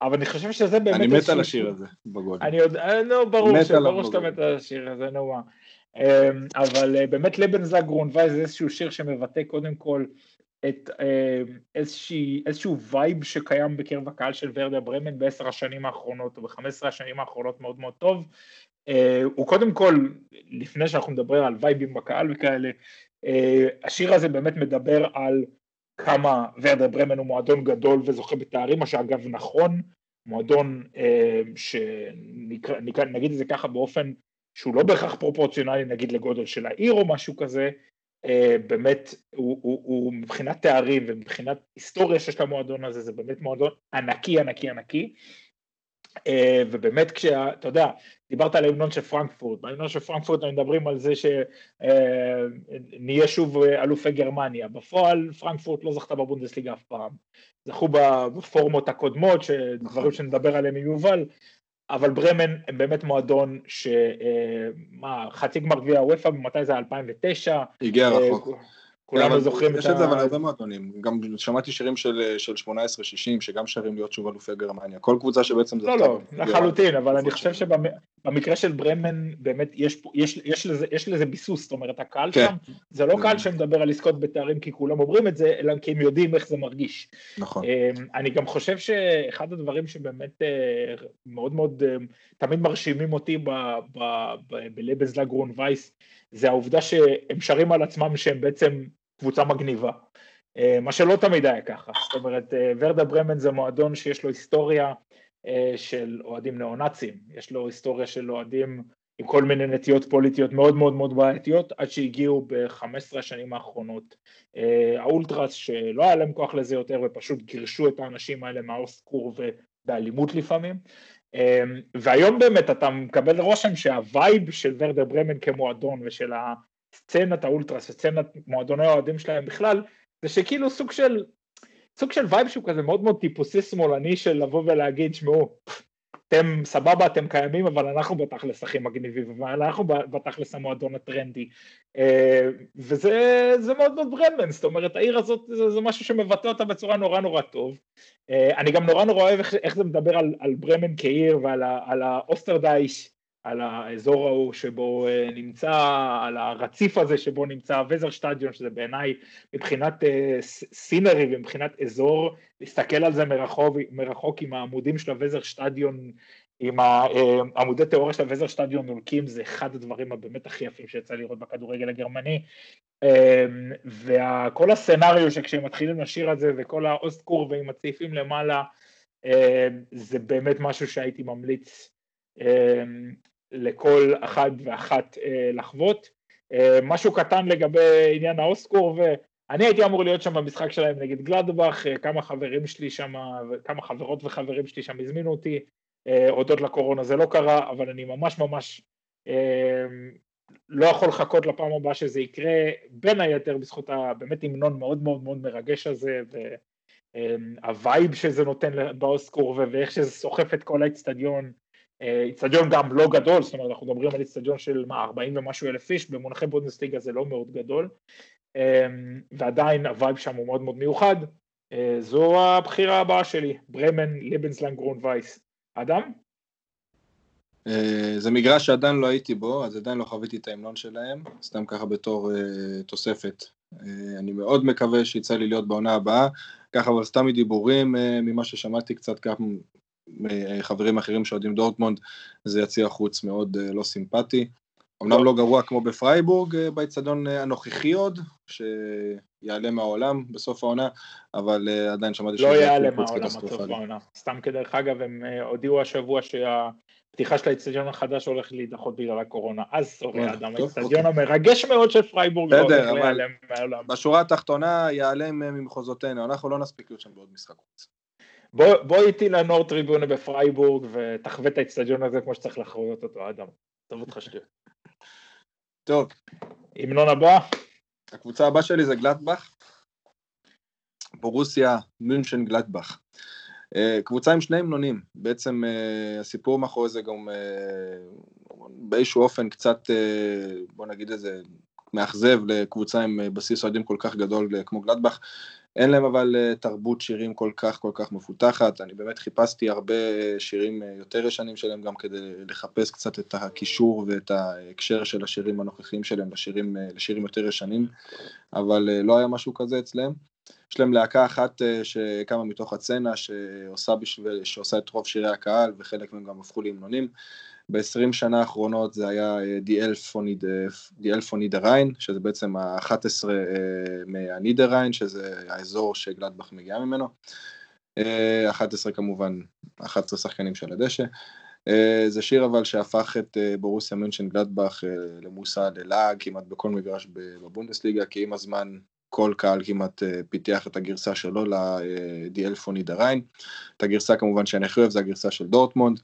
[SPEAKER 2] אבל אני חושב שזה באמת...
[SPEAKER 1] אני מת על השיר הזה בגדול.
[SPEAKER 2] אני יודע, נו ברור שאתה מת על השיר הזה, נו מה. אבל באמת Lebenslang Grün-Weiß זה איזשהו שיר שמבטא קודם כל את אה, איזושהי, איזשהו וייב שקיים בקרב הקהל של ורדר ברמן בעשר השנים האחרונות או בחמש עשרה השנים האחרונות מאוד מאוד טוב. אה, הוא קודם כל, לפני שאנחנו מדברים על וייבים בקהל וכאלה, אה, השיר הזה באמת מדבר על כמה ורדה ברמן הוא מועדון גדול וזוכה בתארים, מה שאגב נכון, מועדון שנגיד את זה ככה באופן שהוא לא בהכרח פרופורציונלי נגיד לגודל של העיר או משהו כזה, באמת הוא, הוא, הוא מבחינת תארים ומבחינת היסטוריה שיש למועדון הזה זה באמת מועדון ענקי ענקי ענקי. אה, ובאמת כשאתה יודע דיברת על ההמנון של פרנקפורט. בהמנון של פרנקפורט מדברים על זה שנהיה אה, שוב אלופי גרמניה. בפועל פרנקפורט לא זכתה בבונדסליגה אף פעם. זכו בפורמות הקודמות שדברים נכון. שנדבר עליהם עם יובל אבל ברמן הם באמת מועדון שמה, חצי גמר גביע הוופא, מתי זה 2009?
[SPEAKER 1] הגיע אה, רחוק.
[SPEAKER 2] כולנו זוכרים
[SPEAKER 1] את ה... יש את זה אבל הרבה מועדונים, גם שמעתי שירים של 18-60 שגם שרים להיות שוב אלופי גרמניה, כל קבוצה שבעצם
[SPEAKER 2] לא, לא, לחלוטין, אבל אני חושב שבמקרה של ברמן באמת יש לזה ביסוס, זאת אומרת הקהל כן. שם זה לא קהל שמדבר על לזכות בתארים כי כולם אומרים את זה, אלא כי הם יודעים איך זה מרגיש.
[SPEAKER 1] נכון.
[SPEAKER 2] אמ, אני גם חושב שאחד הדברים שבאמת אה, מאוד מאוד אה, תמיד מרשימים אותי בלבזלג רון וייס זה העובדה שהם שרים על עצמם שהם בעצם קבוצה מגניבה. מה שלא תמיד היה ככה, זאת אומרת ורדה ברמן זה מועדון שיש לו היסטוריה של אוהדים נאו-נאצים, יש לו היסטוריה של אוהדים עם כל מיני נטיות פוליטיות מאוד מאוד מאוד בעייתיות, עד שהגיעו ב-15 השנים האחרונות. האולטרס שלא היה להם כוח לזה יותר ופשוט גירשו את האנשים האלה מהאוסקור ובאלימות לפעמים, והיום באמת אתה מקבל רושם שהווייב של ורדה ברמן כמועדון ושל הסצנת האולטרס וסצנת מועדוני האוהדים שלהם בכלל, זה שכאילו סוג של, סוג של וייב שהוא כזה מאוד מאוד טיפוסי שמאלני של לבוא ולהגיד, שמעו, אתם סבבה, אתם קיימים, אבל אנחנו בתכלס הכי מגניבים, ואנחנו בתכלס המועדון הטרנדי. אה, וזה מאוד מאוד ברמן, זאת אומרת, העיר הזאת זה, זה משהו שמבטא אותה בצורה נורא נורא טוב. אה, אני גם נורא נורא אוהב איך, איך זה מדבר על, על ברמן כעיר ועל האוסטרדייש. על האזור ההוא שבו אה, נמצא, על הרציף הזה שבו נמצא וזר שטדיון, שזה בעיניי מבחינת אה, scenery ומבחינת אזור, להסתכל על זה מרחוק, מרחוק עם העמודים של הווזר שטדיון, עם אה, תאורה של הווזר שטדיון דולקים, זה אחד הדברים הבאמת הכי יפים שיצא לראות בכדורגל הגרמני. וכל ה scenario שכשהם מתחילים לשיר על זה וכל ה Ostkurve ועם הצעיפים למעלה, זה באמת משהו שהייתי ממליץ לכל אחד ואחת אה, לחוות. אה, משהו קטן לגבי עניין האוסקור, ואני הייתי אמור להיות שם במשחק שלהם נגד גלדבך, אה, כמה חברים שלי שם, כמה חברות וחברים שלי שם הזמינו אותי, הודות לקורונה זה לא קרה, אבל אני ממש ממש לא יכול לחכות לפעם הבאה שזה יקרה, בין היתר בזכות הבאמת המנון מאוד מאוד מאוד מרגש הזה, והווייב שזה נותן באוסקור ואיך שזה סוחף את כל האצטדיון, איצטדיון גם לא גדול, זאת אומרת אנחנו מדברים על איצטדיון של מה 40 ומשהו אלף איש, במונחי בונדסליגה זה לא מאוד גדול אמ, ועדיין הווייב שם הוא מאוד מאוד מיוחד, אה, זו הבחירה הבאה שלי, ברמן, Lebenslang, Grün-Weiß. אדם?
[SPEAKER 1] אה, זה מגרש שעדיין לא הייתי בו, אז עדיין לא חוויתי את ההמנון שלהם, סתם ככה בתור תוספת. אני מאוד מקווה שיצא לי להיות בעונה הבאה, ככה אבל סתם מדיבורים ממה ששמעתי קצת ככה מחברים אחרים שאוהדים דורטמונד, זה יציע חוץ מאוד אה, לא סימפטי. אמנם לא גרוע כמו בפרייבורג אה, באצטדיון אה, הנוכחי עוד, שיעלה מהעולם בסוף העונה, אבל עדיין שמעתי
[SPEAKER 2] לא יעלה מהעולם עד סוף העונה. סתם כדרך אגב, הם הודיעו השבוע שהפתיחה של האצטדיון החדש הולך להידחות בגלל הקורונה. אז sorry אדם, האצטדיון אוקיי. המרגש מאוד של פרייבורג לא הולך להיעלם מהעולם.
[SPEAKER 1] בשורה התחתונה ייעלם ממחוזותינו, אנחנו לא נספיק להיות שם בעוד משחק חוץ.
[SPEAKER 2] בוא, בוא איתי לנור טריבונה בפרייבורג ותחווה את האצטדיון הזה כמו שצריך לחוות אותו, אדם. טוב אותך שטויות.
[SPEAKER 1] טוב.
[SPEAKER 2] המנון הבא?
[SPEAKER 1] הקבוצה הבאה שלי זה גלטבך. בורוסיה מünchen גלטבך. אה, קבוצה עם שני המנונים, בעצם אה, הסיפור מאחורי זה גם אה, באיזשהו אופן קצת, בוא נגיד איזה, מאכזב לקבוצה עם בסיס אוהדים כל כך גדול כמו גלטבך. אין להם אבל אה, תרבות שירים כל כך כל כך מפותחת, אני באמת חיפשתי הרבה שירים אה, יותר ישנים שלהם גם כדי לחפש קצת את הקישור ואת ההקשר של השירים הנוכחיים שלהם לשירים, אה, לשירים יותר ישנים, אבל לא היה משהו כזה אצלם. יש להם להקה אחת שקמה מתוך הצצנה שעושה, בשביל, שעושה את רוב שירי הקהל וחלק מהם גם הפכו להמנונים. ב-20 שנה האחרונות זה היה דיאל פונידריין, שזה בעצם ה-11 uh, מהנידריין, שזה האזור שגלדבך מגיעה ממנו. Uh, 11 כמובן, 11 שחקנים של הדשא. Uh, זה שיר אבל שהפך את uh, בורוסיה מנשן גלדבך uh, למושא ללעג כמעט בכל מגרש בבונדסליגה, כי עם הזמן כל קהל כמעט uh, פיתח את הגרסה שלו לדיאל פונידריין. את הגרסה כמובן שאני הכי אוהב זה הגרסה של דורטמונד.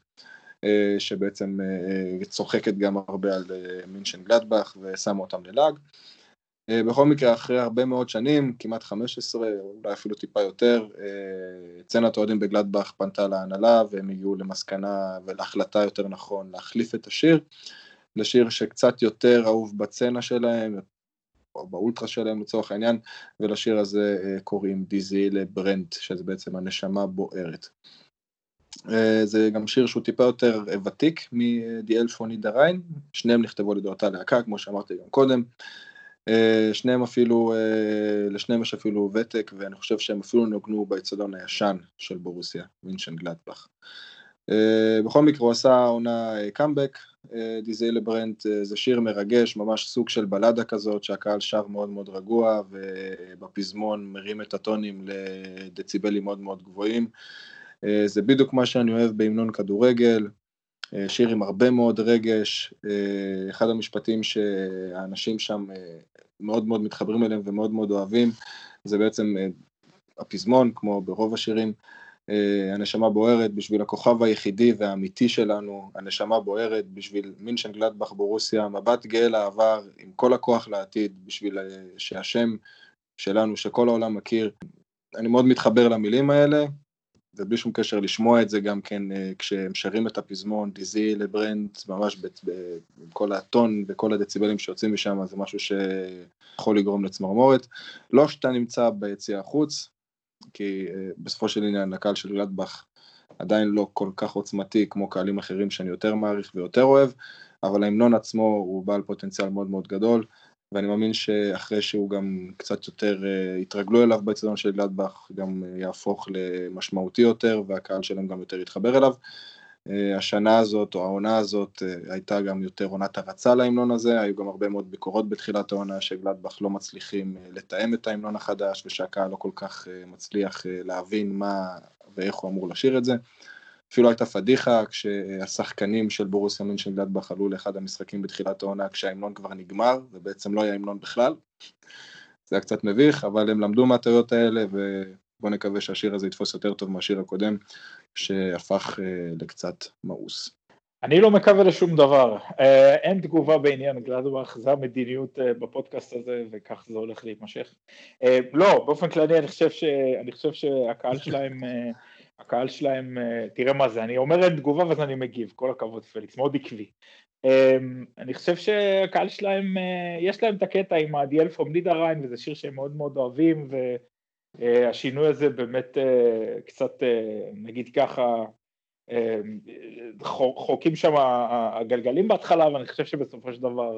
[SPEAKER 1] אה, שבעצם אה, צוחקת גם הרבה על אה, מינשן גלדבך ושמה אותם ללעג. בכל מקרה, אחרי הרבה מאוד שנים, כמעט 15, אולי אפילו טיפה יותר, צנת אוהדים בגלדבך פנתה להנהלה והם הגיעו למסקנה ולהחלטה יותר נכון להחליף את השיר לשיר שקצת יותר אהוב בצנה שלהם, או באולטרה שלהם לצורך העניין, ולשיר הזה קוראים דיזי לברנט, שזה בעצם הנשמה בוערת. אה, זה גם שיר שהוא טיפה יותר אה, ותיק מדיאל פוני דריין, שניהם נכתבו על ידי אותה להקה, כמו שאמרתי גם קודם. אה, שניהם אפילו, לשניהם יש אפילו ותק, ואני חושב שהם אפילו נוגנו באצטדיון הישן של בורוסיה, מינשן גלדבך. בכל מקרה הוא עשה עונה קאמבק, דיזי לברנט זה שיר מרגש, ממש סוג של בלדה כזאת שהקהל שר מאוד מאוד רגוע ובפזמון מרים את הטונים לדציבלים מאוד מאוד גבוהים. זה בדיוק מה שאני אוהב בהמנון כדורגל, שיר עם הרבה מאוד רגש, אחד המשפטים שהאנשים שם מאוד מאוד מתחברים אליהם ומאוד מאוד אוהבים, זה בעצם הפזמון, כמו ברוב השירים, הנשמה בוערת בשביל הכוכב היחידי והאמיתי שלנו, הנשמה בוערת בשביל מינשן גלדבך ברוסיה, מבט גאה לעבר עם כל הכוח לעתיד, בשביל שהשם שלנו, שכל העולם מכיר. אני מאוד מתחבר למילים האלה, ובלי שום קשר לשמוע את זה גם כן כשהם שרים את הפזמון, דיזי לברנד, ממש עם כל הטון וכל הדציבלים שיוצאים משם, זה משהו שיכול לגרום לצמרמורת. לא שאתה נמצא ביציאה החוץ, כי בסופו של עניין הקהל של גלדבך עדיין לא כל כך עוצמתי כמו קהלים אחרים שאני יותר מעריך ויותר אוהב, אבל ההמנון עצמו הוא בעל פוטנציאל מאוד מאוד גדול, ואני מאמין שאחרי שהוא גם קצת יותר יתרגלו אליו באצטדיון של גלדבך, גם יהפוך למשמעותי יותר והקהל שלהם גם יותר יתחבר אליו. השנה הזאת או העונה הזאת הייתה גם יותר עונת הרצה להמנון הזה, היו גם הרבה מאוד ביקורות בתחילת העונה שגלדבך לא מצליחים לתאם את ההמנון החדש ושהקהל לא כל כך מצליח להבין מה ואיך הוא אמור לשיר את זה. אפילו הייתה פדיחה כשהשחקנים של בורוסיה מינשן גלדבך עלו לאחד המשחקים בתחילת העונה כשההמנון כבר נגמר ובעצם לא היה המנון בכלל. זה היה קצת מביך, אבל הם למדו מהטעויות האלה ובואו נקווה שהשיר הזה יתפוס יותר טוב מהשיר הקודם שהפך לקצת מאוס.
[SPEAKER 2] אני לא מקווה לשום דבר, אין תגובה בעניין גלדבך, זה המדיניות בפודקאסט הזה וכך זה הולך להתמשך. לא, באופן כללי אני חושב, ש... אני חושב שהקהל שלהם, הקהל שלהם, תראה מה זה, אני אומר אין תגובה ואז אני מגיב, כל הכבוד פליקס, מאוד עקבי. אני חושב שהקהל שלהם, יש להם את הקטע עם הדיאל פום לידריין וזה שיר שהם מאוד מאוד אוהבים והשינוי הזה באמת קצת, נגיד ככה, חוקים שם הגלגלים בהתחלה, ואני חושב שבסופו של דבר...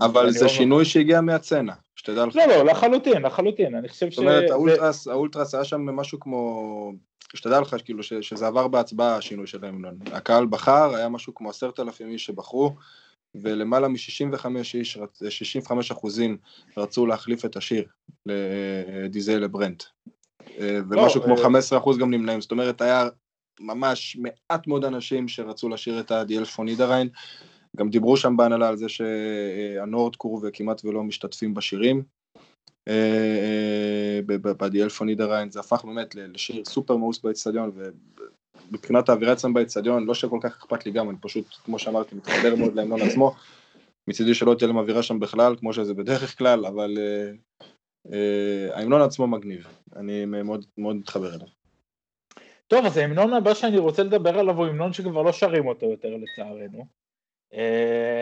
[SPEAKER 1] אבל זה שינוי שהגיע מהצנע, שתדע לך.
[SPEAKER 2] לא, לא, לחלוטין, לחלוטין, אני חושב ש...
[SPEAKER 1] זאת אומרת, האולטרס היה שם משהו כמו... שתדע לך, כאילו, שזה עבר בהצבעה, השינוי של ההמנון. הקהל בחר, היה משהו כמו עשרת אלפים איש שבחרו, ולמעלה מ-65 איש, 65 אחוזים רצו להחליף את השיר לדיזל לברנט. ומשהו כמו 15 אחוז גם נמנעים, זאת אומרת, היה ממש מעט מאוד אנשים שרצו לשיר את הדיאל פונידריין, גם דיברו שם בהנהלה על זה שהנורדקור וכמעט ולא משתתפים בשירים. בדיאל פונידריין זה הפך באמת לשיר סופר מאוס באצטדיון ומבחינת האווירה אצלם באצטדיון לא שכל כך אכפת לי גם, אני פשוט כמו שאמרתי מתחבר מאוד להמנון עצמו, מצידי שלא תהיה להם אווירה שם בכלל כמו שזה בדרך כלל, אבל ההמנון עצמו מגניב, אני מאוד מתחבר אליו.
[SPEAKER 2] טוב, אז ההמנון הבא שאני רוצה לדבר עליו הוא המנון שכבר לא שרים אותו יותר לצערנו.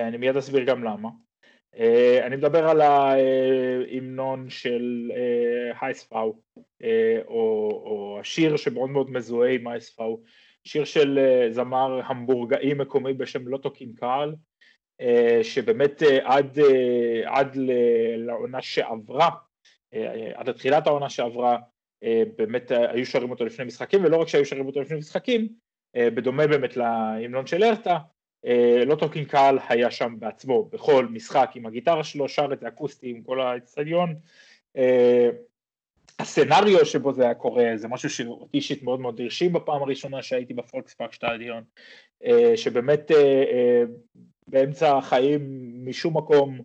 [SPEAKER 2] אני מיד אסביר גם למה. אני מדבר על ההמנון של הייספאו, או, או השיר שמאוד מאוד מזוהה עם הייספאו, שיר של זמר המבורגאי מקומי בשם לוטו קינקל, שבאמת עד, עד לעונה שעברה, עד לתחילת העונה שעברה, באמת היו שרים אותו לפני משחקים, ולא רק שהיו שרים אותו לפני משחקים, בדומה באמת להמנון של הרטה, לוטו קינקל היה שם בעצמו בכל משחק עם הגיטרה שלו, שר את זה אקוסטי עם כל האצטדיון. ה scenario שבו זה היה קורה זה משהו שאותי אישית מאוד מאוד הרשים בפעם הראשונה שהייתי בפולקספארק שטדיון, שבאמת באמצע החיים משום מקום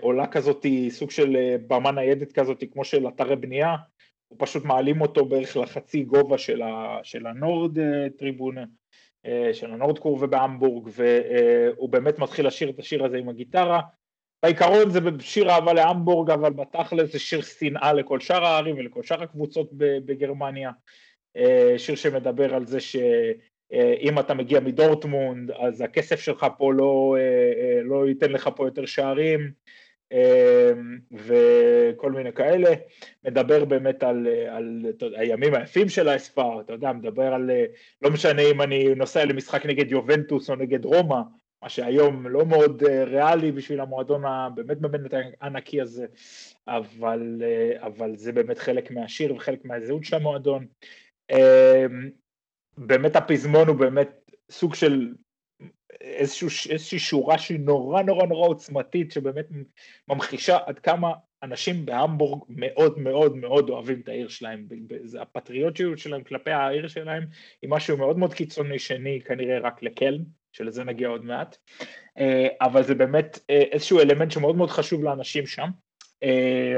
[SPEAKER 2] עולה כזאתי סוג של במה ניידת כזאתי כמו של אתרי בנייה, פשוט מעלים אותו בערך לחצי גובה של ה Nordtribüne, של ה Nordkurve בהמבורג, והוא באמת מתחיל לשיר את השיר הזה עם הגיטרה. בעיקרון זה שיר אהבה להמבורג, אבל בתכל'ס זה שיר שנאה לכל שאר הערים ולכל שאר הקבוצות בגרמניה. שיר שמדבר על זה שאם אתה מגיע מדורטמונד, אז הכסף שלך פה לא, לא ייתן לך פה יותר שערים. וכל מיני כאלה, מדבר באמת על, על הימים היפים של האספר, אתה יודע, מדבר על, לא משנה אם אני נוסע למשחק נגד יובנטוס או נגד רומא, מה שהיום לא מאוד ריאלי בשביל המועדון הבאמת באמת הענקי הזה, אבל, אבל זה באמת חלק מהשיר וחלק מהזהות של המועדון. באמת הפזמון הוא באמת סוג של איזושהי שורה שהיא נורא נורא נורא עוצמתית, שבאמת ממחישה עד כמה אנשים בהמבורג מאוד מאוד מאוד אוהבים את העיר שלהם, הפטריוטיות שלהם כלפי העיר שלהם היא משהו מאוד מאוד קיצוני שני כנראה רק לקלן, שלזה נגיע עוד מעט, אה, אבל זה באמת אה, איזשהו אלמנט שמאוד מאוד חשוב לאנשים שם,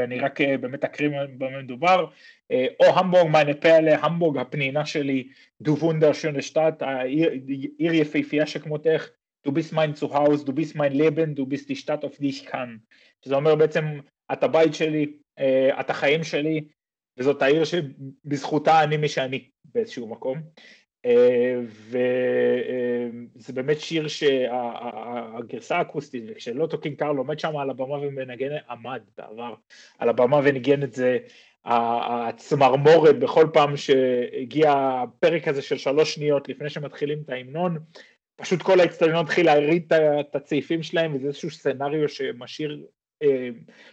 [SPEAKER 2] אני רק באמת אקריא במה מדובר, או המבורג מיינפלה, המבורג הפנינה שלי, דו וונדר שונשטאט, העיר יפהפייה שכמותך, du bist mein Zuhause, du bist mein Leben, du bist die Stadt auf die ich kann. שזה אומר בעצם, אתה בית שלי, אתה חיים שלי, וזאת העיר שבזכותה אני מי שאני באיזשהו מקום. וזה באמת שיר שהגרסה האקוסטית, וכשלוטו קינקר עומד שם על הבמה ומנגן, עמד בעבר על הבמה וניגן את זה, הצמרמורת בכל פעם שהגיע הפרק הזה של שלוש שניות לפני שמתחילים את ההמנון, פשוט כל האצטדיון התחיל להריד את הצעיפים שלהם, וזה איזשהו סצנריו שמשאיר אה,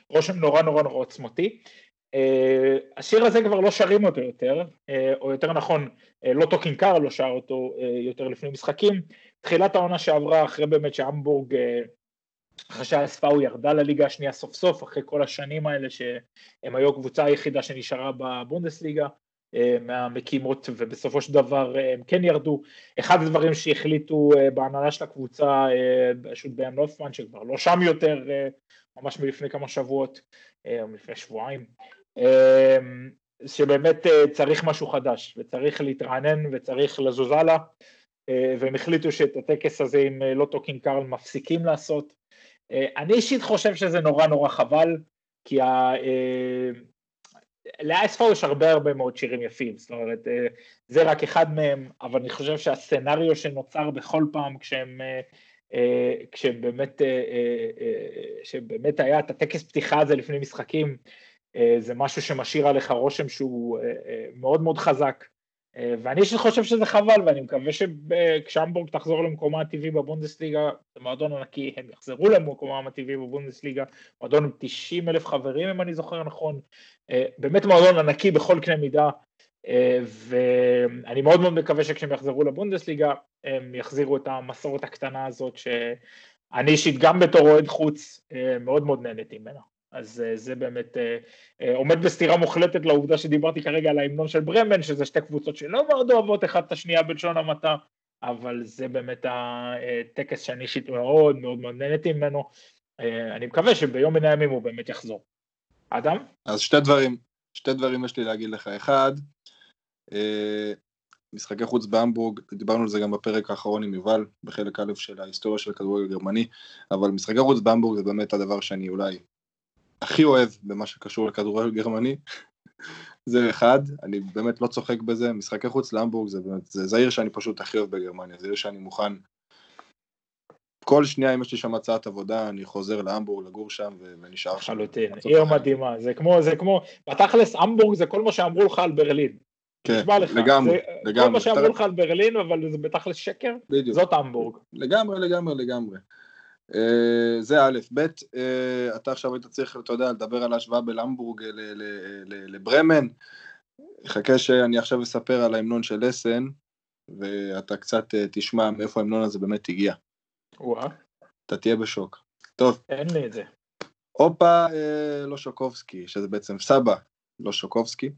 [SPEAKER 2] רושם נורא נורא נורא עוצמתי. אה, השיר הזה כבר לא שרים אותו יותר, אה, או יותר נכון, אה, לוטו קינג קארל לא שר אותו יותר לפני משחקים. תחילת העונה שעברה, אחרי באמת שהמבורג, אחרי שה HSV ירדה לליגה השנייה סוף סוף, אחרי כל השנים האלה שהם היו הקבוצה היחידה שנשארה בבונדסליגה, מהמקימות ובסופו של דבר הם כן ירדו. אחד הדברים שהחליטו בהנהלה של הקבוצה, פשוט בים נופמן שכבר לא שם יותר, ממש מלפני כמה שבועות, או מלפני שבועיים, שבאמת צריך משהו חדש וצריך להתרענן וצריך לזוז הלאה והם החליטו שאת הטקס הזה עם לוטו קינג קארל מפסיקים לעשות. אני אישית חושב שזה נורא נורא חבל כי לאספור יש הרבה הרבה מאוד שירים יפים, זאת אומרת, אה, זה רק אחד מהם, אבל אני חושב שהסצנריו שנוצר בכל פעם כשהם, אה, אה, כשהם באמת, שבאמת היה את הטקס פתיחה הזה לפני משחקים, זה משהו שמשאיר עליך רושם שהוא מאוד מאוד חזק, ואני אישית חושב שזה חבל, ואני מקווה שכשהמבורג תחזור למקומה הטבעי בבונדסליגה, זה מועדון ענקי, הם יחזרו למקומם הטבעי בבונדסליגה, מועדון עם 90 אלף חברים אם אני זוכר נכון, אה, באמת מועדון ענקי בכל קנה מידה, אה, ואני מאוד מאוד מקווה שכשהם יחזרו לבונדסליגה, הם יחזירו את המסורת הקטנה הזאת, שאני אישית גם בתור אוהד חוץ אה, מאוד מאוד נהניתי ממנה. אז זה באמת עומד בסתירה מוחלטת לעובדה שדיברתי כרגע על ההמנון של ברמן, שזה שתי קבוצות שלא מאוד אוהבות אחת את השנייה בלשון המעטה, אבל זה באמת הטקס שאני אישית מאוד מאוד מאוד נהניתי ממנו. אני מקווה שביום מן הימים הוא באמת יחזור. אדם?
[SPEAKER 1] אז שתי דברים, שתי דברים יש לי להגיד לך. אחד, אה, משחקי חוץ בהמבורג, דיברנו על זה גם בפרק האחרון עם יובל, בחלק א' של ההיסטוריה של הכדורגל הגרמני, אבל משחקי חוץ בהמבורג זה באמת הדבר שאני אולי הכי אוהב במה שקשור לכדורגל גרמני. זה אחד, אני באמת לא צוחק בזה, משחקי חוץ להמבורג זה באמת, זה, זה העיר שאני פשוט הכי אוהב בגרמניה, זה עיר שאני מוכן כל שנייה אם יש לי שם הצעת עבודה, אני חוזר להמבורג לגור שם ונשאר
[SPEAKER 2] שם. חלוטין, עיר מדהימה, זה כמו, זה כמו, בתכלס המבורג זה כל מה שאמרו לך על ברלין.
[SPEAKER 1] כן, לגמרי, לגמרי.
[SPEAKER 2] כל מה שאמרו לך על ברלין, אבל זה בתכלס שקר, בדיוק. זאת המבורג.
[SPEAKER 1] לגמרי, לגמרי, לגמרי. Uh, זה א', ב', uh, אתה עכשיו היית צריך, אתה יודע, לדבר על ההשוואה בלמבורג לברמן. חכה שאני עכשיו אספר על ההמנון של לסן, ואתה קצת uh, תשמע מאיפה ההמנון הזה באמת הגיע.
[SPEAKER 2] וואה.
[SPEAKER 1] אתה תהיה בשוק. טוב.
[SPEAKER 2] אין לי את זה.
[SPEAKER 1] הופה אה, שוקובסקי, שזה בעצם סבא שוקובסקי. אה,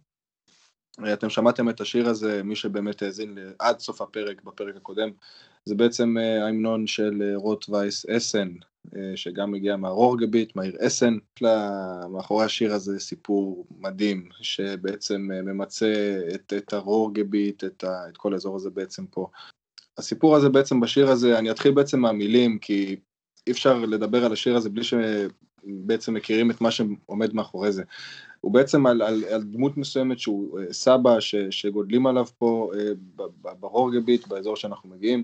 [SPEAKER 1] אתם שמעתם את השיר הזה, מי שבאמת האזין עד סוף הפרק, בפרק הקודם, זה בעצם אה, ההמנון של אה, רוט וייס אסן, אה, שגם הגיע מהרוגביט, מהעיר אסן. מאחורי השיר הזה סיפור מדהים, שבעצם ממצה את, את הרוגביט, את, ה, את כל האזור הזה בעצם פה. הסיפור הזה בעצם בשיר הזה, אני אתחיל בעצם מהמילים, כי אי אפשר לדבר על השיר הזה בלי שבעצם מכירים את מה שעומד מאחורי זה. הוא בעצם על, על, על דמות מסוימת שהוא אה, סבא ש, שגודלים עליו פה אה, ברוגביט, באזור שאנחנו מגיעים.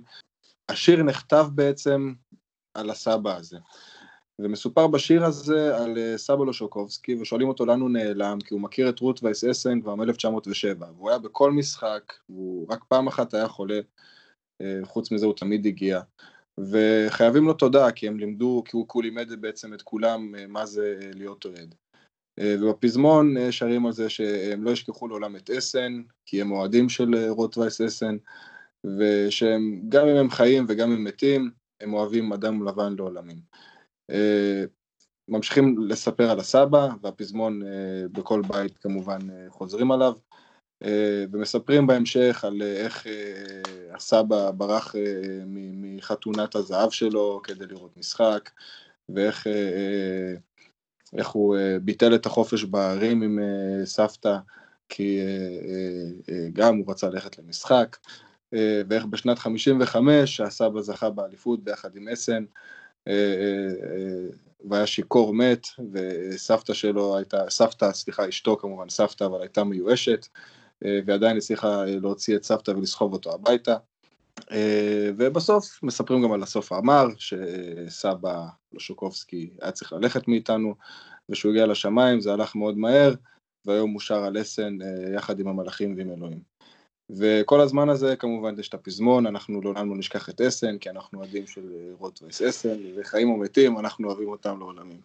[SPEAKER 1] השיר נכתב בעצם על הסבא הזה. ומסופר בשיר הזה על אה, סבא לושוקובסקי, ושואלים אותו לאן הוא נעלם, כי הוא מכיר את רות וייס אסן כבר מ-1907, והוא היה בכל משחק, והוא רק פעם אחת היה חולה, אה, חוץ מזה הוא תמיד הגיע. וחייבים לו תודה, כי הם לימדו, כי הוא, כי הוא לימד בעצם את כולם מה זה להיות אוהד. ובפזמון שרים על זה שהם לא ישכחו לעולם את אסן, כי הם אוהדים של רוטווייס אסן, ושהם, גם אם הם חיים וגם אם מתים, הם אוהבים אדם לבן לעולמים. ממשיכים לספר על הסבא, והפזמון בכל בית כמובן חוזרים עליו. אה, ומספרים בהמשך על אה, איך אה, הסבא ברח מחתונת הזהב שלו כדי לראות משחק, ואיך איך הוא ביטל את החופש בערים עם סבתא, כי גם הוא רצה ללכת למשחק, ואיך בשנת 55 הסבא זכה באליפות ביחד עם אסן, והיה שיכור מת, וסבתא שלו הייתה, סבתא, סליחה, אשתו כמובן, סבתא, אבל הייתה מיואשת, אה, ועדיין הצליחה אה, להוציא את סבתא ולסחוב אותו הביתה. אה, ובסוף מספרים גם על הסוף האמר, שסבא לושוקובסקי היה צריך ללכת מאיתנו, וכשהוא הגיע לשמיים זה הלך מאוד מהר, והיום הוא שר על אסן יחד עם המלאכים ועם אלוהים. וכל הזמן הזה כמובן יש את הפזמון, אנחנו לא נשכח את אסן, כי אנחנו אוהדים של רוטווייס אסן, וחיים או מתים, אנחנו אוהבים אותם לעולמים.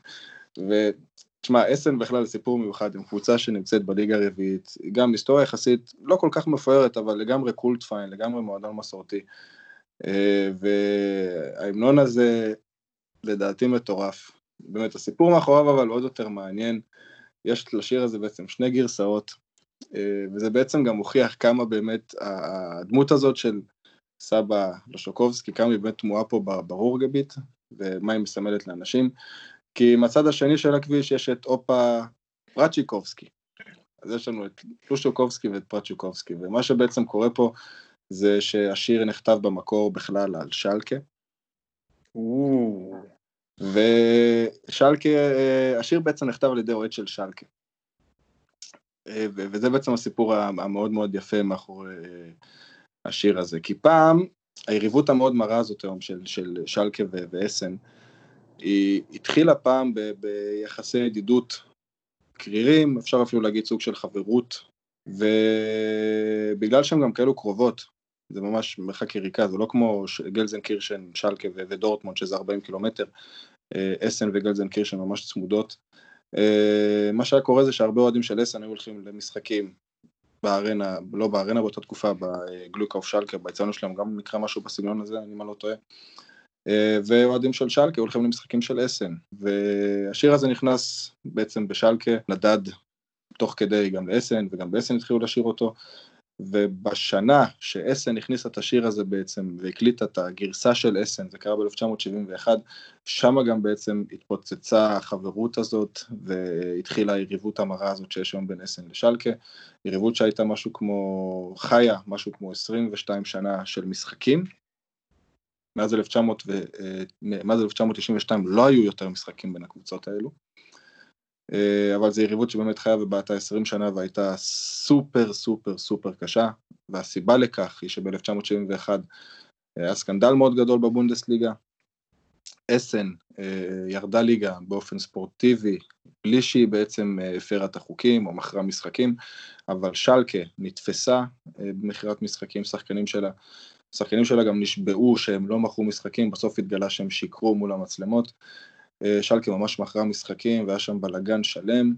[SPEAKER 1] תשמע, אסן בכלל סיפור מיוחד, עם קבוצה שנמצאת בליגה הרביעית, גם היסטוריה יחסית לא כל כך מפוארת, אבל לגמרי קולט פיין, לגמרי מועדון מסורתי. אה, וההמנון הזה לדעתי מטורף. באמת, הסיפור מאחוריו אבל עוד יותר מעניין. יש לשיר הזה בעצם שני גרסאות, אה, וזה בעצם גם מוכיח כמה באמת הדמות הזאת של סבא לושוקובסקי, כמה היא באמת תמוהה פה ברור גבית, ומה היא מסמלת לאנשים. כי מהצד השני של הכביש יש את אופה פרצ'יקובסקי. אז יש לנו את פלושוקובסקי ואת פרצ'יקובסקי, ומה שבעצם קורה פה זה שהשיר נכתב במקור בכלל על שלקה. ושלקה, אה, השיר בעצם נכתב על ידי אוהד של שלקה. אה, וזה בעצם הסיפור המאוד מאוד יפה מאחורי אה, השיר הזה. כי פעם, היריבות המאוד מרה הזאת היום של, של שלקה ואסן, היא התחילה פעם ב, ביחסי ידידות קרירים, אפשר אפילו להגיד סוג של חברות, ובגלל שהן גם כאלו קרובות, זה ממש מרחק יריקה, זה לא כמו גלזן קירשן, שלקה ודורטמונד שזה 40 קילומטר, אה, אסן וגלזן קירשן ממש צמודות. אה, מה שהיה קורה זה שהרבה אוהדים של אסן היו הולכים למשחקים בארנה, לא בארנה באותה תקופה, בגלוקאוף שלקה, ביצענו שלהם גם נקרא משהו בסגנון הזה, אני מה לא טועה. ואוהדים של שלקה הולכים למשחקים של אסן, והשיר הזה נכנס בעצם בשלקה, נדד תוך כדי גם לאסן, וגם באסן התחילו לשיר אותו, ובשנה שאסן הכניסה את השיר הזה בעצם והקליטה את הגרסה של אסן, זה קרה ב-1971, שמה גם בעצם התפוצצה החברות הזאת והתחילה היריבות המרה הזאת שיש היום בין אסן לשלקה, יריבות שהייתה משהו כמו חיה, משהו כמו 22 שנה של משחקים, מאז 1900 ו... אה, מאז 1992 לא היו יותר משחקים בין הקבוצות האלו. אה, אבל זו יריבות שבאמת חיה ובעטה 20 שנה והייתה סופר סופר סופר קשה, והסיבה לכך היא שב-1971 היה סקנדל מאוד גדול בבונדסליגה. אסן אה, ירדה ליגה באופן ספורטיבי, בלי שהיא בעצם הפרה את החוקים או מכרה משחקים, אבל שלקה נתפסה במכירת משחקים, שחקנים שלה השחקנים שלה גם נשבעו שהם לא מכרו משחקים, בסוף התגלה שהם שיקרו מול המצלמות. אה, שלקה ממש מכרה משחקים והיה שם בלאגן שלם.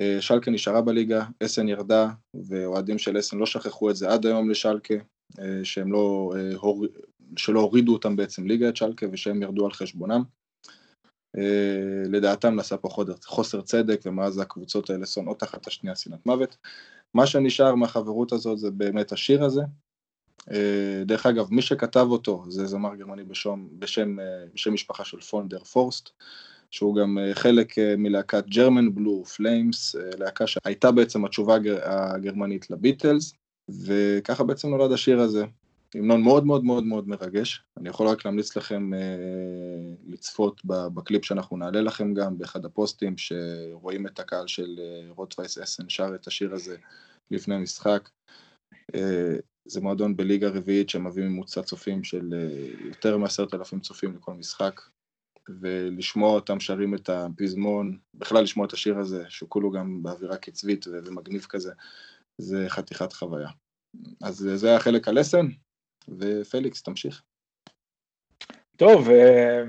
[SPEAKER 1] אה, שלקה נשארה בליגה, אסן ירדה, ואוהדים של אסן לא שכחו את זה עד היום לשלקה, אה, שהם לא, שלא הורידו אותם בעצם ליגה את שלקה ושהם ירדו על חשבונם. לדעתם נעשה פה חוסר צדק ומאז הקבוצות האלה שונאות אחת השנייה שנאת מוות. מה שנשאר מהחברות הזאת זה באמת השיר הזה, דרך אגב, מי שכתב אותו זה זמר גרמני בשם, בשם, אה, בשם משפחה של פונדר פורסט, שהוא גם אה, חלק מלהקת German Blue Flames, להקה שהייתה בעצם התשובה הגרמנית לביטלס, וככה בעצם נולד השיר הזה. המנון מאוד מאוד מאוד מאוד מרגש, אני יכול רק להמליץ לכם אה, לצפות בקליפ שאנחנו נעלה לכם גם באחד הפוסטים שרואים את הקהל של אה, רוטווייס אסן שר את השיר הזה לפני המשחק. אה, זה מועדון בליגה רביעית שמביא ממוצע צופים של אה, יותר מעשרת אלפים צופים לכל משחק, ולשמוע אותם שרים את הפזמון, בכלל לשמוע את השיר הזה, שהוא כולו גם באווירה קצבית ומגניב כזה, זה חתיכת חוויה. אז זה היה חלק הלסן, ופליקס, תמשיך.
[SPEAKER 2] טוב, אה,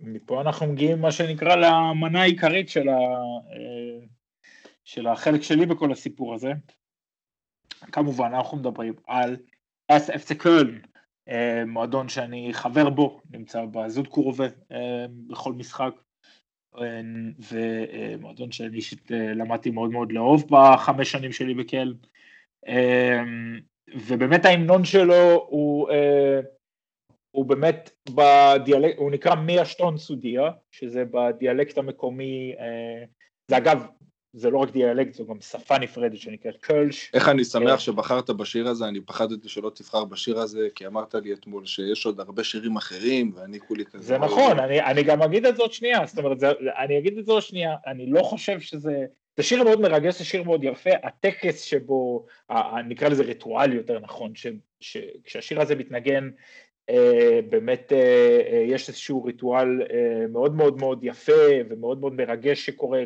[SPEAKER 2] מפה אנחנו מגיעים מה שנקרא למנה העיקרית של, ה... של החלק שלי בכל הסיפור הזה. כמובן אנחנו מדברים על אס אפצה קולן, מועדון שאני חבר בו, נמצא בזוד קורבה בכל משחק, ומועדון שאני אישית למדתי מאוד מאוד לאהוב בחמש שנים שלי בקל, ובאמת ההמנון שלו הוא הוא באמת בדיאלקט, הוא נקרא מי אשטון סודיה, שזה בדיאלקט המקומי, אה, זה אגב, זה לא רק דיאלקט, זו גם שפה נפרדת שנקראת קולש.
[SPEAKER 1] איך אני שמח אה, שבחרת בשיר הזה, אני פחדתי שלא תבחר בשיר הזה, כי אמרת לי אתמול שיש עוד הרבה שירים אחרים, ואני כולי כזה...
[SPEAKER 2] זה נכון, אני, אני גם אגיד את זה עוד שנייה, זאת אומרת, זה, אני אגיד את זה עוד שנייה, אני לא חושב שזה... זה שיר מאוד מרגש, זה שיר מאוד יפה, הטקס שבו, נקרא לזה ריטואל יותר נכון, שכשהשיר הזה מתנגן אה, באמת אה, אה, יש איזשהו ריטואל מאוד מאוד מאוד יפה ומאוד מאוד מרגש שקורה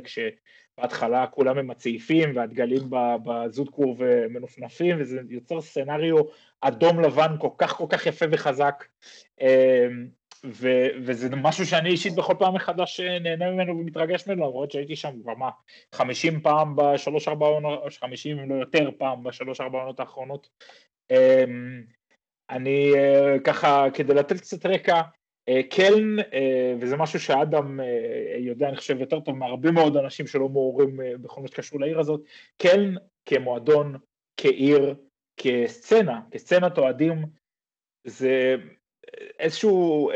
[SPEAKER 2] כשבהתחלה כולם הם מצעיפים והדגלים בזוד קור ומנופנפים וזה יוצר סצנריו אדום לבן כל כך כל כך יפה וחזק. ו- וזה משהו שאני אישית בכל פעם מחדש נהנה ממנו ומתרגש ממנו למרות שהייתי שם כבר מה חמישים פעם בשלוש ארבע עונות, חמישים אם לא יותר פעם בשלוש ארבע עונות האחרונות. אני uh, ככה, כדי לתת קצת רקע, קלן, uh, וזה משהו שאדם uh, יודע, אני חושב, יותר טוב מהרבה מאוד אנשים שלא מעורים בכל מה שקשור לעיר הזאת, קלן כמועדון, כעיר, כסצנה, כסצנת אוהדים, זה איזשהו,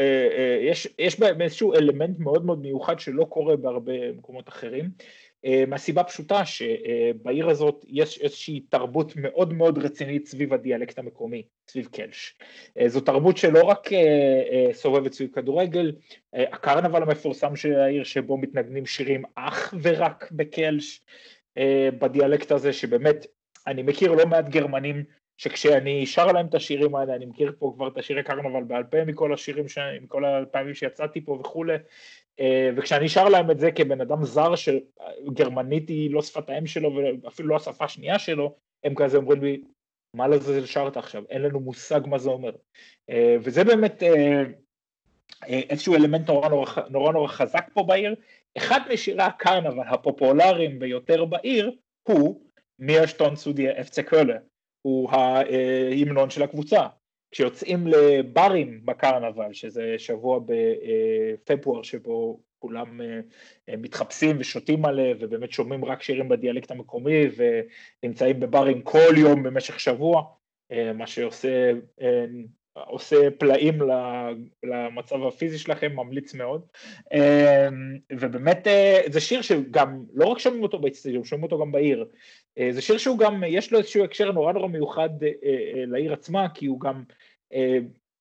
[SPEAKER 2] יש, יש בהם איזשהו אלמנט מאוד מאוד מיוחד שלא קורה בהרבה מקומות אחרים. אה, מהסיבה פשוטה שבעיר הזאת יש איזושהי תרבות מאוד מאוד רצינית סביב הדיאלקט המקומי, סביב קלש. אה, זו תרבות שלא רק אה, סובבת סביב כדורגל, הקרנבל המפורסם של העיר שבו מתנגנים שירים אך ורק בקלש, בדיאלקט הזה שבאמת אני מכיר לא מעט גרמנים שכשאני שר להם את השירים האלה, אני מכיר פה כבר את השירי קרנבל בעל פה מכל השירים, ש... מכל הפעמים שיצאתי פה וכולי, וכשאני שר להם את זה כבן אדם זר שגרמנית היא לא שפת האם שלו ואפילו לא השפה השנייה שלו, הם כזה אומרים לי, מה לזה שרת עכשיו? אין לנו מושג מה זה אומר. אה, וזה באמת אה, איזשהו אלמנט נורא נורא, נורא נורא חזק פה בעיר. אחד משירי הקרנבל הפופולריים ביותר בעיר הוא מי אשטון סודיה אפצה קולה, הוא ההמנון של הקבוצה. כשיוצאים לברים בקרנבל, שזה שבוע בפברואר שבו כולם אה, מתחפשים ושותים מלא ובאמת שומעים רק שירים בדיאלקט המקומי ונמצאים בברים כל יום במשך שבוע, אה, מה שעושה אה, עושה פלאים למצב הפיזי שלכם, ממליץ מאוד. ובאמת זה שיר שגם לא רק שומעים אותו באצטדיון, שומעים אותו גם בעיר. זה שיר שהוא גם, יש לו איזשהו הקשר נורא נורא מיוחד לעיר עצמה, כי הוא גם אה,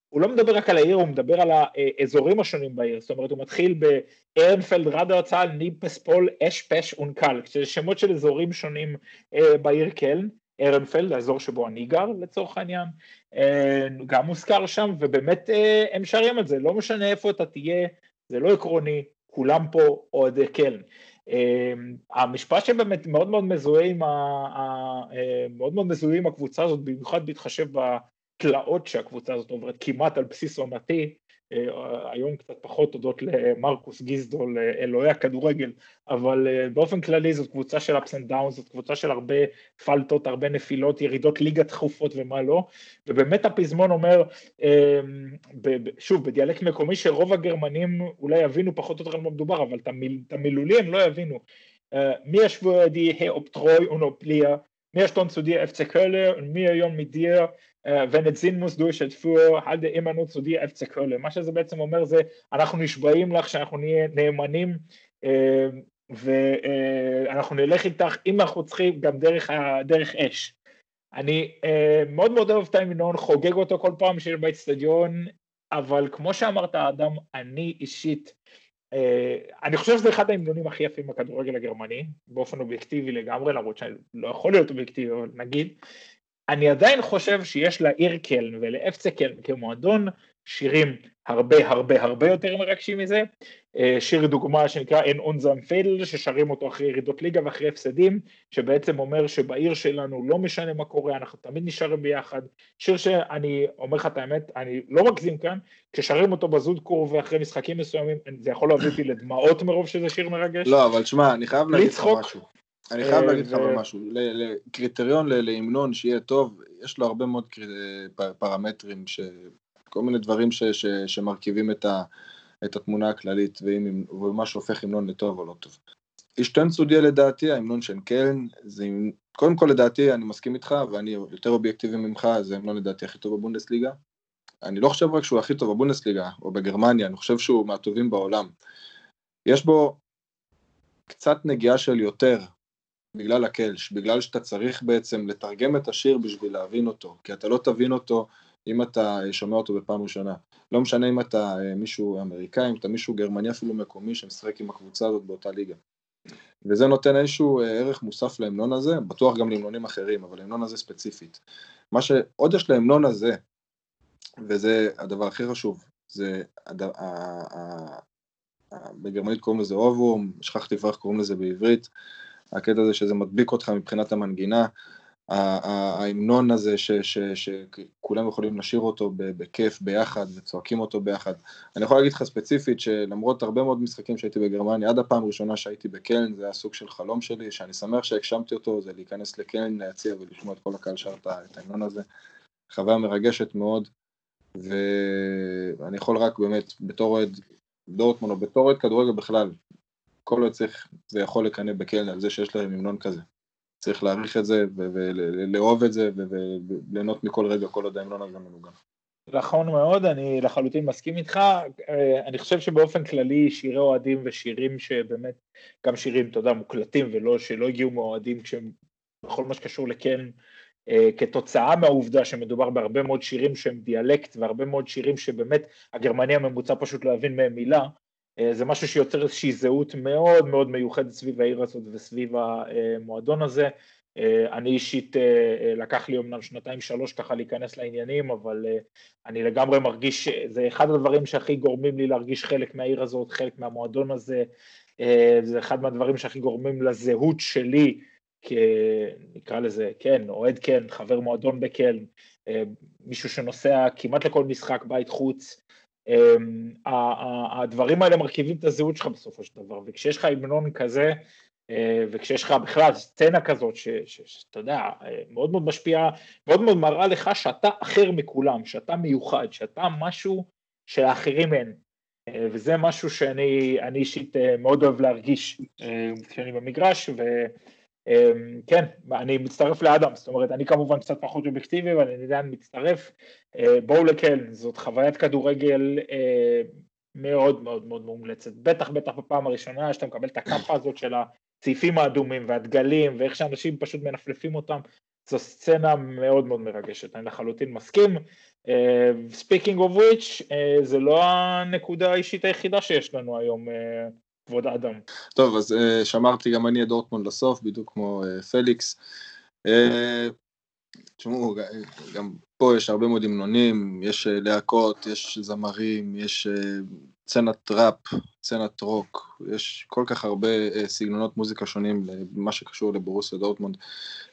[SPEAKER 2] הוא לא מדבר רק על העיר, הוא מדבר על האזורים השונים בעיר, זאת אומרת הוא מתחיל בארנפלד ראדר צה"ל, ניפספול, אש פש אונקל, שזה שמות של אזורים שונים אה, בעיר קלן, ארנפלד, האזור שבו אני גר לצורך העניין, אה, גם מוזכר שם, ובאמת הם שרים את זה, לא משנה איפה אתה תהיה, זה לא עקרוני, כולם פה אוהדי קלן. המשפט שבאמת מאוד מאוד מזוהה עם, ה, מאוד מאוד מזוהה עם הקבוצה הזאת, במיוחד בהתחשב תלאות שהקבוצה הזאת עוברת כמעט על בסיס עונתי, אה, היום קצת פחות תודות למרקוס גיזדול, אלוהי הכדורגל, אבל אה, באופן כללי זאת קבוצה של ups and downs, זאת קבוצה של הרבה פלטות, הרבה נפילות, ירידות ליגה תכופות ומה לא, ובאמת הפזמון אומר, אה, שוב, בדיאלקט מקומי שרוב הגרמנים אולי יבינו פחות או יותר על מה מדובר, אבל את המילולי הם לא יבינו. מי ישבו die Herr ob mir stand zu dir FC Köln und mir Jon mit dir wenn את זינמוס דויש את פור עד אימנו צודי אפצה קולה. מה שזה בעצם אומר זה אנחנו נשבעים לך שאנחנו נהיה נאמנים ואנחנו נלך איתך אם אנחנו צריכים גם דרך, דרך אש. אני מאוד מאוד אוהב את ההמנון, חוגג אותו כל פעם שיש באצטדיון, אבל כמו שאמרת אדם, אני אישית, אני חושב שזה אחד ההמנונים הכי יפים בכדורגל הגרמני, באופן אובייקטיבי לגמרי, למרות שאני לא יכול להיות אובייקטיבי, אבל נגיד, אני עדיין חושב שיש לעיר קלן ולאפצה קלן כמועדון שירים הרבה הרבה הרבה יותר מרגשים מזה. אה, שיר דוגמה שנקרא אין אונזם פיידל ששרים אותו אחרי ירידות ליגה ואחרי הפסדים שבעצם אומר שבעיר שלנו לא משנה מה קורה אנחנו תמיד נשארים ביחד שיר שאני אומר לך את האמת אני לא מגזים כאן כששרים אותו בזוד קור ואחרי משחקים מסוימים זה יכול להביא אותי לדמעות מרוב שזה שיר מרגש.
[SPEAKER 1] לא אבל שמע אני חייב להגיד לך משהו אני חייב להגיד לך משהו, קריטריון להמנון שיהיה טוב, יש לו הרבה מאוד פרמטרים, כל מיני דברים שמרכיבים את התמונה הכללית, ומה שהופך המנון לטוב או לא טוב. השתן סודיה לדעתי, ההמנון של קלן, זה קודם כל לדעתי אני מסכים איתך ואני יותר אובייקטיבי ממך, זה המנון לדעתי הכי טוב בבונדסליגה. אני לא חושב רק שהוא הכי טוב בבונדסליגה או בגרמניה, אני חושב שהוא מהטובים בעולם. יש בו קצת נגיעה של יותר בגלל הקלש, בגלל שאתה צריך בעצם לתרגם את השיר בשביל להבין אותו, כי אתה לא תבין אותו אם אתה שומע אותו בפעם ראשונה. לא משנה אם אתה אה, מישהו אמריקאי, אם אתה מישהו גרמני אפילו מקומי שמשחק עם הקבוצה הזאת באותה ליגה. וזה נותן איזשהו אה, ערך מוסף להמנון הזה, בטוח גם להמנונים אחרים, אבל להמנון הזה ספציפית. מה שעוד יש להמנון הזה, וזה הדבר הכי חשוב, זה, הד... בגרמנית קוראים לזה אובום, שכחתי כבר איך קוראים לזה בעברית, הקטע הזה שזה מדביק אותך מבחינת המנגינה, ההמנון הזה שכולם יכולים לשיר אותו בכיף ביחד וצועקים אותו ביחד. אני יכול להגיד לך ספציפית שלמרות הרבה מאוד משחקים שהייתי בגרמניה, עד הפעם הראשונה שהייתי בקלן זה היה סוג של חלום שלי, שאני שמח שהגשמתי אותו, זה להיכנס לקלן, להציע ולשמוע את כל הקהל שר את ההמנון הזה. חוויה מרגשת מאוד, ואני יכול רק באמת בתור אוהד דורטמון או בתור אוהד כדורגל בכלל, כל עוד צריך ויכול לקנא בקלן על זה שיש להם המנון כזה. צריך להעריך את זה ולאהוב את זה וליהנות מכל רגע כל עוד ההמנון הזה מנוגן.
[SPEAKER 2] נכון מאוד, אני לחלוטין מסכים איתך, אני חושב שבאופן כללי שירי אוהדים ושירים שבאמת, גם שירים, אתה יודע, מוקלטים ולא שלא הגיעו מאוהדים כשהם, בכל מה שקשור לכן, כתוצאה מהעובדה שמדובר בהרבה מאוד שירים שהם דיאלקט והרבה מאוד שירים שבאמת הגרמני הממוצע פשוט לא יבין מהם מילה, אה, זה משהו שיוצר איזושהי זהות מאוד מאוד מיוחדת סביב העיר הזאת וסביב המועדון הזה. אה, אני אישית, אה, לקח לי אמנם שנתיים שלוש ככה להיכנס לעניינים, אבל אני לגמרי מרגיש, זה אחד הדברים שהכי גורמים לי להרגיש חלק מהעיר הזאת, חלק מהמועדון הזה, זה אחד מהדברים שהכי גורמים לזהות שלי, נקרא לזה, כן, אוהד כן, חבר מועדון בקלן, מישהו שנוסע כמעט לכל משחק בית חוץ, הדברים האלה מרכיבים את הזהות שלך בסופו של דבר, וכשיש לך המנון כזה, אה, וכשיש לך בכלל סצנה כזאת שאתה יודע, אה, מאוד מאוד משפיעה, מאוד מאוד מראה לך שאתה אחר מכולם, שאתה מיוחד, שאתה משהו שלאחרים אין, אה, וזה משהו שאני אישית מאוד אוהב להרגיש כשאני במגרש, ו... אמ, כן, אני מצטרף לאדם, זאת אומרת, אני כמובן קצת פחות אובייקטיבי, אבל אני עדיין מצטרף. אה, בואו לקלן, זאת חוויית כדורגל אה, מאוד מאוד מאוד מומלצת, בטח בטח בפעם הראשונה שאתה מקבל את הקאפה הזאת של הצעיפים האדומים והדגלים ואיך שאנשים פשוט מנפנפים אותם, זו סצנה מאוד מאוד מרגשת, אני לחלוטין מסכים. speaking of which, זה לא הנקודה האישית היחידה שיש לנו היום כבוד האדם.
[SPEAKER 1] טוב, אז אה, שמרתי גם אני את דורטמונד לסוף, בדיוק כמו אה, פליקס. Uh, תשמעו, גם פה יש הרבה מאוד המנונים, יש uh, להקות, יש זמרים, יש סצנת ראפ, סצנת רוק, יש כל כך הרבה uh, סגנונות מוזיקה שונים למה שקשור לבורוסיה דורטמונד.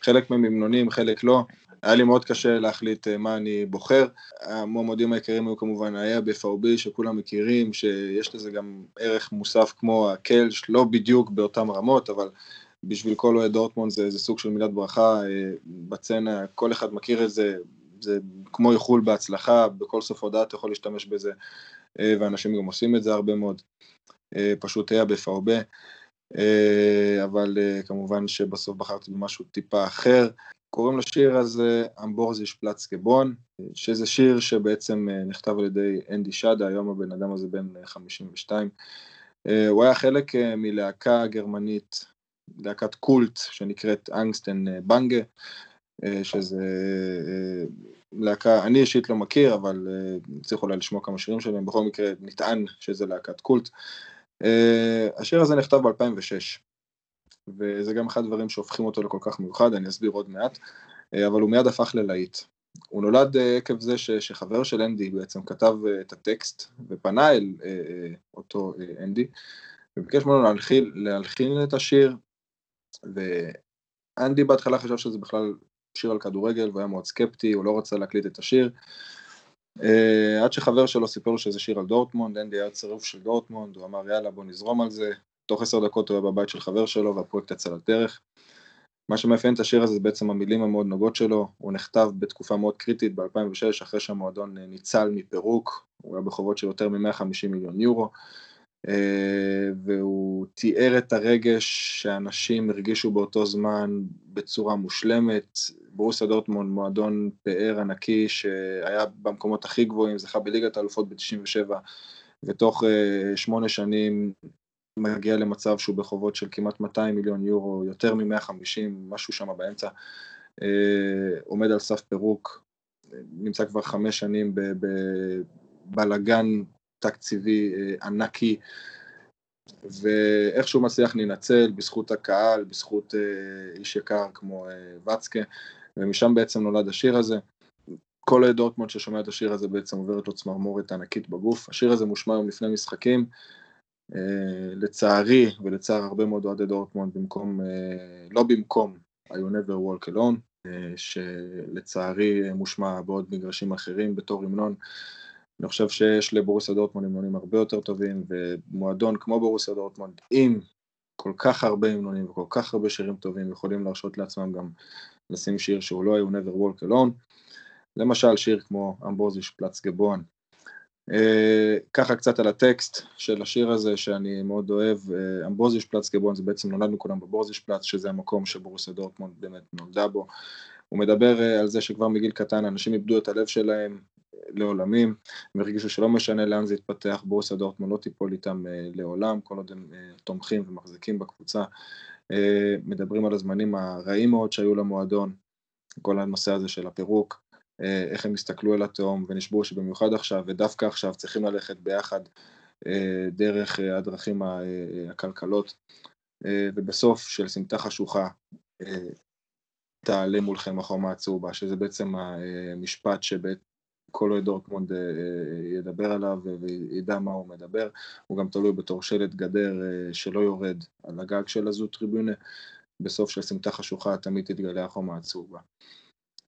[SPEAKER 1] חלק מהם המנונים, חלק לא. היה לי מאוד קשה להחליט אה, מה אני בוחר. המועמדים העיקריים היו כמובן היה ב-FOB שכולם מכירים, שיש לזה גם ערך מוסף כמו הקלש, לא בדיוק באותן רמות, אבל בשביל כל אוהד דורטמונד זה, זה סוג של מילת ברכה אה, בצנע, כל אחד מכיר את זה, זה כמו איחול בהצלחה, בכל סוף הודעה אתה יכול להשתמש בזה, אה, ואנשים גם עושים את זה הרבה מאוד. פשוט היה ב-FOB. אבל כמובן שבסוף בחרתי במשהו טיפה אחר. קוראים לשיר הזה אמבורזיש פלץ קבון, שזה שיר שבעצם אה, נכתב על ידי אנדי שדה, היום הבן אדם הזה בן 52. אה, אה, הוא היה חלק מלהקה גרמנית, להקת קולט שנקראת אנגסטן בנגה, שזה להקה, אני אישית לא מכיר, אבל צריך אולי לשמוע כמה שירים שלהם, בכל מקרה נטען שזה להקת קולט. השיר הזה נכתב ב-2006. וזה גם אחד הדברים שהופכים אותו לכל כך מיוחד, אני אסביר עוד מעט, אה, אבל הוא מיד הפך ללהיט. הוא נולד אה, עקב זה ש, שחבר של אנדי בעצם כתב אה, את הטקסט ופנה אל אותו אנדי וביקש ממנו להלחין, להלחין את השיר. ואנדי בהתחלה חשב שזה בכלל שיר על כדורגל והוא היה מאוד סקפטי, הוא לא רצה להקליט את השיר. עד שחבר שלו סיפר לו שזה שיר על דורטמונד, אנדי היה צירוף של דורטמונד, הוא אמר יאללה בוא נזרום על זה, תוך עשר דקות הוא היה בבית של חבר שלו והפרויקט יצא לדרך. מה שמאפיין את השיר הזה זה בעצם המילים המאוד נוגעות שלו, הוא נכתב בתקופה מאוד קריטית ב-2006, אחרי שהמועדון ניצל מפירוק, הוא היה בחובות של יותר מ-150 מיליון יורו, אה, והוא תיאר את הרגש שאנשים הרגישו באותו זמן בצורה מושלמת. ברוסיה דורטמונד מועדון פאר ענקי שהיה במקומות הכי גבוהים, זכה בליגת האלופות ב-97, ותוך אה, שמונה שנים מגיע למצב שהוא בחובות של כמעט 200 מיליון יורו, יותר מ-150, משהו שם באמצע, אה, עומד על סף פירוק, נמצא כבר חמש שנים בבלגן תקציבי אה, ענקי, ואיכשהו מצליח להינצל בזכות הקהל, בזכות אה, איש יקר כמו וצקה, ומשם בעצם נולד השיר הזה. כל דורטמונד ששומע את השיר הזה בעצם עוברת לו צמרמורת ענקית בגוף. השיר הזה מושמע היום לפני משחקים, לצערי ולצער הרבה מאוד אוהדי דורטמונד במקום, אה, לא במקום I will never walk alone, אה, שלצערי מושמע בעוד מגרשים אחרים בתור המנון. אני חושב שיש לבורוסיה דורטמונד המנונים הרבה יותר טובים, ומועדון כמו בורוסיה דורטמונד עם כל כך הרבה המנונים וכל כך הרבה שירים טובים יכולים להרשות לעצמם גם לשים שיר שהוא לא I will never walk alone. למשל שיר כמו אמבוזיש פלץ גבוהן אה, ככה קצת על הטקסט של השיר הזה שאני מאוד אוהב, אה, אמברוזיש פלץ גבון זה בעצם נולדנו כולם בברוזיש פלץ שזה המקום שבורוסיה דורטמונד באמת נולדה בו. הוא מדבר אה, על זה שכבר מגיל קטן אנשים איבדו את הלב שלהם לעולמים, הם הרגישו שלא משנה לאן זה יתפתח, בורוסיה דורטמונד לא תיפול איתם לעולם, כל עוד הם תומכים ומחזיקים בקבוצה. מדברים על הזמנים הרעים מאוד שהיו למועדון, כל הנושא הזה של הפירוק. אה, איך הם הסתכלו על התהום ונשבעו שבמיוחד עכשיו ודווקא עכשיו צריכים ללכת ביחד אה, דרך אה, הדרכים הכלכלות ובסוף של סמטה חשוכה תעלה מולכם החומה הצהובה שזה בעצם המשפט שכל אוהד דורטמונד ידבר עליו וידע מה הוא מדבר, הוא גם תלוי בתור שלט גדר שלא יורד על הגג של הזו טריבונה, בסוף של סמטה חשוכה תמיד תתגלה החומה הצהובה.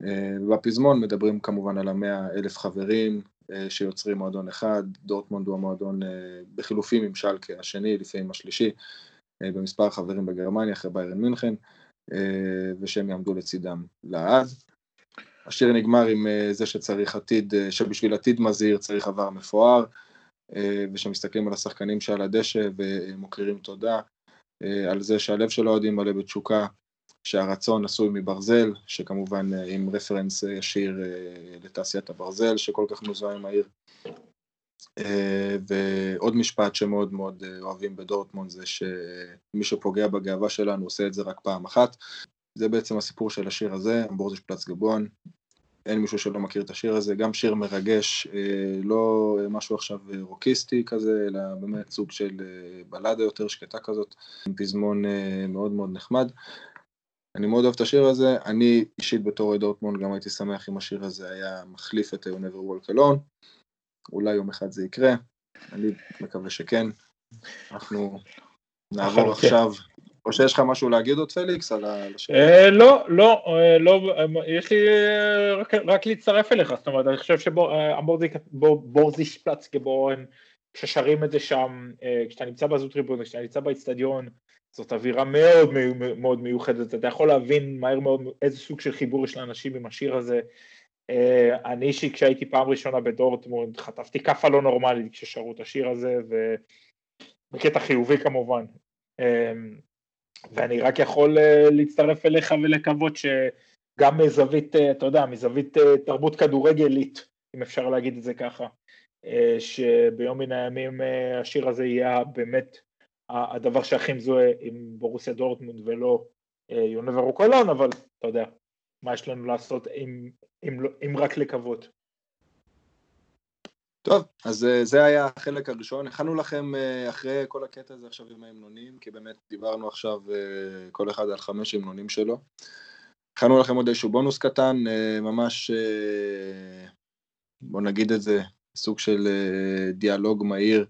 [SPEAKER 1] אה, בפזמון מדברים כמובן על המאה אלף חברים אה, שיוצרים מועדון אחד, דורטמונד הוא המועדון אה, בחילופים עם שלקה השני, לפעמים השלישי, במספר חברים בגרמניה אחרי ביירן מינכן, ושהם יעמדו לצידם לעד. השיר נגמר עם זה שצריך עתיד, שבשביל עתיד מזהיר צריך עבר מפואר, ושמסתכלים על השחקנים שעל הדשא ומוכירים תודה, על זה שהלב של האוהדים מלא בתשוקה, שהרצון עשוי מברזל, שכמובן אה, עם רפרנס אה, ישיר אה, לתעשיית הברזל שכל כך מוזוהה עם העיר. ועוד משפט שמאוד מאוד אוהבים בדורטמונד זה שמי שפוגע בגאווה שלנו עושה את זה רק פעם אחת. זה בעצם הסיפור של השיר הזה, אמבורזיש פלץ גבוהן. אין מישהו שלא מכיר את השיר הזה, גם שיר מרגש, לא משהו עכשיו רוקיסטי כזה, אלא באמת סוג של בלדה יותר שקטה כזאת, עם פזמון מאוד מאוד נחמד. אני מאוד אוהב את השיר הזה, אני אישית בתור דורטמונד גם הייתי שמח אם השיר הזה היה מחליף את You Never Walk Alone, אולי יום אחד זה יקרה, אני מקווה שכן. אנחנו נעבור כן. עכשיו, או שיש לך משהו להגיד עוד פליקס על השיר?
[SPEAKER 2] אה, לא, לא, אה, לא, יש לי אה, רק להצטרף אליך, זאת אומרת, אני חושב שבורזיש פלץ גבוהן, כששרים את זה שם, כשאתה נמצא בזוטריבון, כשאתה נמצא באצטדיון, זאת אווירה מאוד מאוד מיוחדת, אתה יכול להבין מהר מאוד איזה סוג של חיבור יש לאנשים עם השיר הזה. אה, אני אישי כשהייתי פעם ראשונה בדורטמונד חטפתי כאפה לא נורמלית כששרו את השיר הזה ובקטע חיובי כמובן. אה, ואני רק יכול אה, להצטרף אליך ולקוות שגם מזווית, אתה יודע, מזווית תרבות כדורגלית אם אפשר להגיד את זה ככה שביום מן הימים השיר הזה יהיה באמת הדבר שהכי מזוהה עם בורוסיה דורטמונד ולא יונבר אוקולון, אבל אתה יודע, מה יש לנו לעשות אם, אם, לא, אם רק לקוות.
[SPEAKER 1] טוב, אז אה, זה היה החלק הראשון. הכנו לכם אה, אחרי כל הקטע הזה עכשיו עם ההמנונים, כי באמת דיברנו עכשיו אה, כל אחד על חמש המנונים שלו. הכנו לכם עוד איזשהו בונוס קטן, ממש, בוא נגיד את זה, סוג של דיאלוג מהיר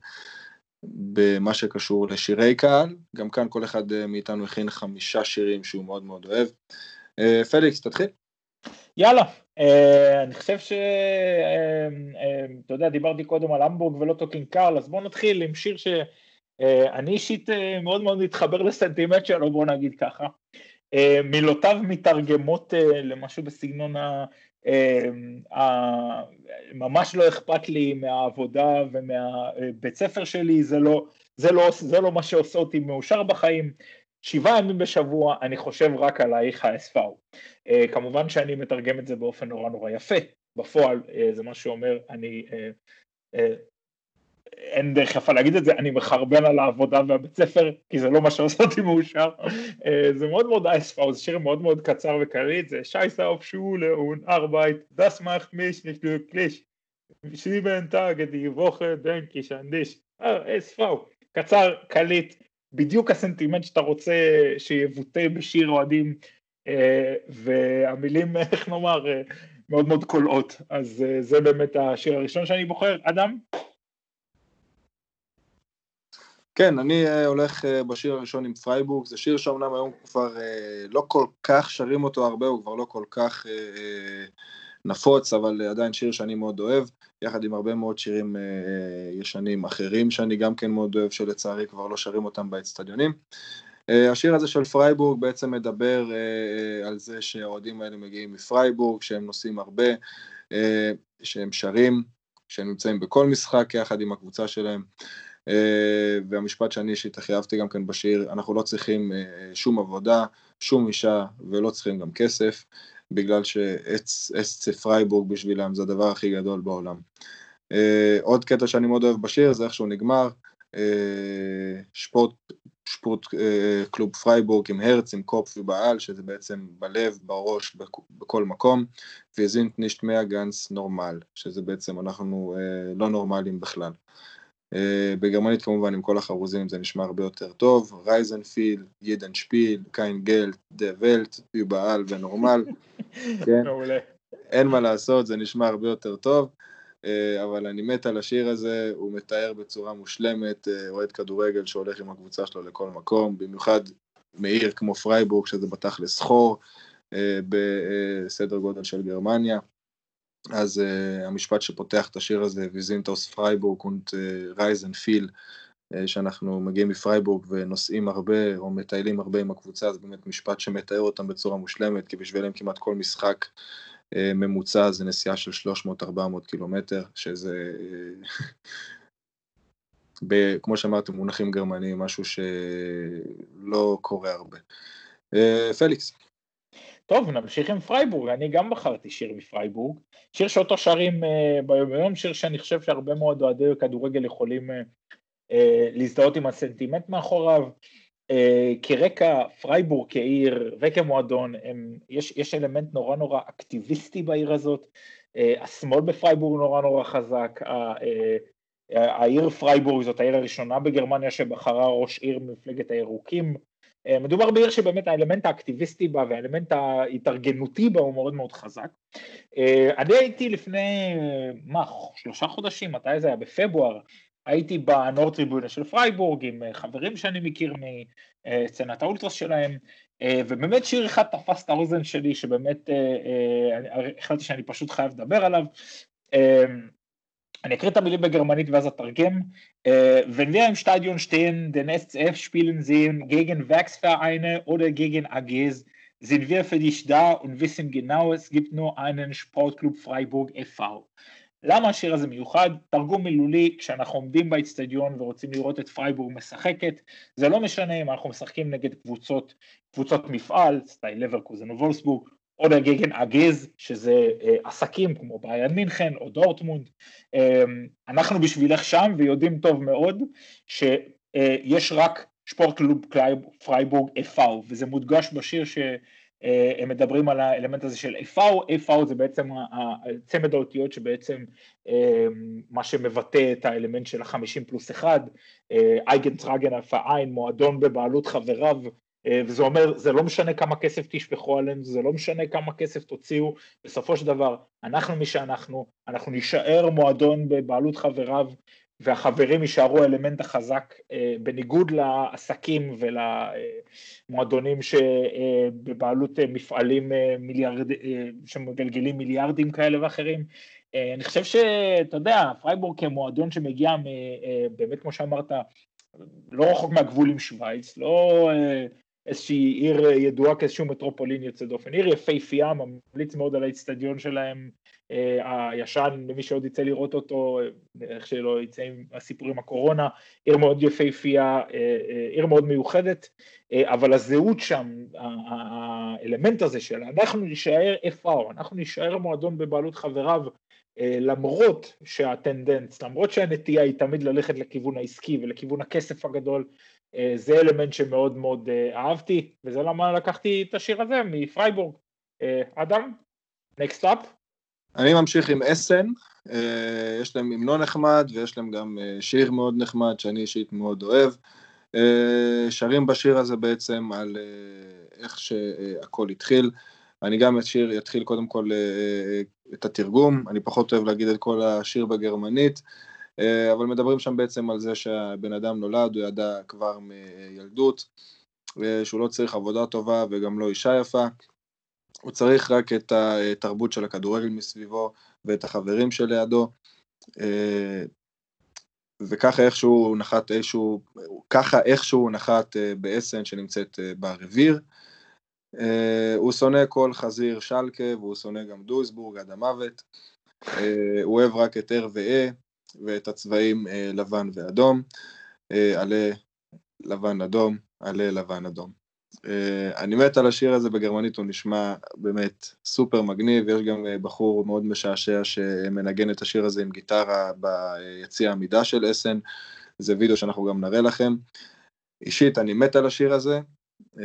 [SPEAKER 1] במה שקשור לשירי קהל, גם כאן כל אחד אה, מאיתנו הכין חמישה שירים שהוא מאוד מאוד אוהב. אה, פליקס, תתחיל.
[SPEAKER 2] יאללה, אה, אני חושב ש... אתה יודע, דיברתי קודם על המבורג ולוטו קינג קארל, אז בואו נתחיל עם שיר שאני אישית מאוד מאוד מתחבר לסנטימנט שלו, בואו נגיד ככה. מילותיו מתרגמות למשהו בסגנון ה... ממש לא אכפת לי מהעבודה ומהבית ספר שלי, זה לא, זה, לא, זה לא מה שעושה אותי מאושר בחיים. שבעה ימים בשבוע אני חושב רק עלייך HSV. כמובן שאני מתרגם את זה באופן נורא נורא יפה, בפועל זה מה שאומר אני אין דרך יפה להגיד את זה, אני מחרבן על העבודה והבית ספר, כי זה לא מה שעושה אותי מאושר. אה, זה מאוד מאוד HSV, זה שיר מאוד מאוד קצר וקליט, זה Scheiße auf Schule und Arbeit, das macht mich nicht glücklich, Sieben Tage die Woche denk' ich an dich, HSV, קצר, קליט, בדיוק הסנטימנט שאתה רוצה שיבוטא בשיר אוהדים, אה, והמילים, איך נאמר, אה, מאוד מאוד קולעות, אז זה באמת השיר הראשון שאני בוחר. אדם?
[SPEAKER 1] כן, אני אה, הולך אה, בשיר הראשון עם פרייבורג, זה שיר שאומנם היום כבר אה, לא כל כך שרים אותו הרבה, הוא כבר לא כל כך נפוץ, אבל עדיין שיר שאני מאוד אוהב, יחד עם הרבה מאוד שירים ישנים אחרים שאני גם כן מאוד אוהב, שלצערי כבר לא שרים אותם באצטדיונים. השיר הזה של פרייבורג בעצם מדבר על זה שהאוהדים האלה מגיעים מפרייבורג, שהם נוסעים הרבה, שהם שרים, שהם נמצאים בכל משחק יחד עם הקבוצה שלהם. אה, והמשפט שאני אישית הכי אהבתי גם כן בשיר, אנחנו לא צריכים אה, שום עבודה, שום אישה ולא צריכים גם כסף, בגלל ש SC פרייבורג בשבילם זה הדבר הכי גדול בעולם. אה, עוד קטע שאני מאוד אוהב בשיר זה איך שהוא נגמר, Sport, Sportclub Freiburg im Herz, im Kopf, überall, שזה בעצם בלב, בראש, בכל מקום, wir sind nicht mehr ganz normal, שזה בעצם אנחנו לא נורמליים בכלל. אה, בגרמנית כמובן עם כל החרוזים זה נשמע הרבה יותר טוב, reisen viel, jeden Spiel, kein Geld, der Welt, überall, normal, כן, אין מה לעשות, זה נשמע הרבה יותר טוב, אה, אבל אני מת על השיר הזה, הוא מתאר בצורה מושלמת אה, אוהד כדורגל שהולך עם הקבוצה שלו לכל מקום, במיוחד מעיר כמו פרייבורג שזה בתכלס חור, בסדר גודל של גרמניה. אז אה, המשפט שפותח את השיר הזה, wir sind aus Freiburg und reisen viel, שאנחנו מגיעים מפרייבורג ונוסעים הרבה או מטיילים הרבה עם הקבוצה, זה באמת משפט שמתאר אותם בצורה מושלמת, כי בשבילם כמעט כל משחק אה, ממוצע זה נסיעה של 300-400 קילומטר, שזה, אה, ב, כמו שאמרתם, מונחים גרמניים, משהו שלא קורה הרבה. אה, פליקס.
[SPEAKER 2] טוב, נמשיך עם פרייבורג, אני גם בחרתי שיר מפרייבורג, שיר שאותו שרים uh, ביום יום, שיר שאני חושב שהרבה מאוד אוהדי כדורגל יכולים אה, אה, להזדהות עם הסנטימנט מאחוריו. אה, כרקע פרייבורג כעיר וכמועדון, הם, יש, יש אלמנט נורא נורא אקטיביסטי בעיר הזאת, אה, השמאל בפרייבורג נורא נורא חזק, אה, העיר פרייבורג זאת העיר הראשונה בגרמניה שבחרה ראש עיר ממפלגת הירוקים, מדובר בעיר שבאמת האלמנט האקטיביסטי בה והאלמנט ההתארגנותי בה הוא מאוד מאוד חזק. אה, אני הייתי לפני, מה, שלושה חודשים, מתי זה היה? בפברואר, הייתי ב Nordtribüne של פרייבורג עם אה, חברים שאני מכיר מסצנת האולטרס שלהם, ובאמת שיר אחד תפס את האוזן שלי שבאמת החלטתי שאני פשוט חייב לדבר עליו. אני אקריא את המילים בגרמנית ואז אתרגם. Wenn wir im Stadion stehen, den SCF spielen sehen gegen Werksvereine oder gegen AGs, sind wir für dich da und wissen genau, es gibt nur einen Sportclub Freiburg e.V. למה השיר הזה מיוחד? תרגום מילולי, כשאנחנו עומדים באצטדיון ורוצים לראות את פרייבורג משחקת, זה לא משנה אם אנחנו משחקים נגד קבוצות, קבוצות מפעל, סטייל לברקוזן או וולפסבורג, או gegen AGs, שזה אה, עסקים כמו באיירן מינכן או דורטמונד. אה, אנחנו בשבילך שם ויודעים טוב מאוד שיש רק Sportclub Freiburg e.V., וזה מודגש בשיר שהם מדברים על האלמנט הזה של e.V., e.V. זה בעצם צמד האותיות שבעצם מה שמבטא את האלמנט של החמישים פלוס אחד, eingetragener Verein, מועדון בבעלות חבריו אה, וזה אומר, זה לא משנה כמה כסף תשפכו עלינו, זה לא משנה כמה כסף תוציאו, בסופו של דבר, אנחנו מי שאנחנו, אנחנו נישאר מועדון בבעלות חבריו, והחברים יישארו האלמנט החזק, אה, בניגוד לעסקים ולמועדונים שבבעלות מפעלים מיליארד, שמגלגלים מיליארדים כאלה ואחרים. אה, אני חושב שאתה יודע, פרייבורג כמועדון שמגיע באמת כמו שאמרת, לא רחוק מהגבול עם שווייץ, לא איזושהי עיר ידועה כאיזשהו מטרופולין יוצא דופן, עיר יפהפייה, ממליץ מאוד על האיצטדיון שלהם אה, הישן, למי שעוד יצא לראות אותו, איך שלא יצא עם הסיפור עם הקורונה, עיר מאוד יפהפייה, אה, אה, עיר מאוד מיוחדת, אבל הזהות שם, האלמנט הזה של אנחנו נישאר FR, אנחנו נישאר מועדון בבעלות חבריו, למרות שהטנדנס, למרות שהנטייה היא תמיד ללכת לכיוון העסקי ולכיוון הכסף הגדול, זה אלמנט שמאוד מאוד אהבתי, וזה למה לקחתי את השיר הזה מפרייבורג. אדם, next up.
[SPEAKER 1] אני ממשיך עם אסן, אה, יש להם המנון נחמד ויש להם גם אה, שיר מאוד נחמד שאני אישית מאוד אוהב. אה, שרים בשיר הזה בעצם על איך שהכל התחיל. אני גם אשיר, אתחיל קודם כל את התרגום, אני פחות אוהב להגיד את כל השיר בגרמנית, אבל מדברים שם בעצם על זה שהבן אדם נולד, הוא ידע כבר מילדות, שהוא לא צריך עבודה טובה וגם לא אישה יפה, הוא צריך רק את התרבות של הכדורגל מסביבו ואת החברים שלידו, אה, וככה איכשהו נחת איזשהו, ככה איכשהו נחת אה, באסן שנמצאת אה, ברביר. הוא שונא כל חזיר שלקה והוא שונא גם דויסבורג עד המוות. הוא אוהב רק את ו-E ואת הצבעים לבן ואדום. עלה לבן אדום, עלה לבן אדום. Uh, אני מת על השיר הזה בגרמנית, הוא נשמע באמת סופר מגניב, יש גם uh, בחור מאוד משעשע שמנגן את השיר הזה עם גיטרה ביציא העמידה של אסן, זה וידאו שאנחנו גם נראה לכם. אישית, אני מת על השיר הזה, uh,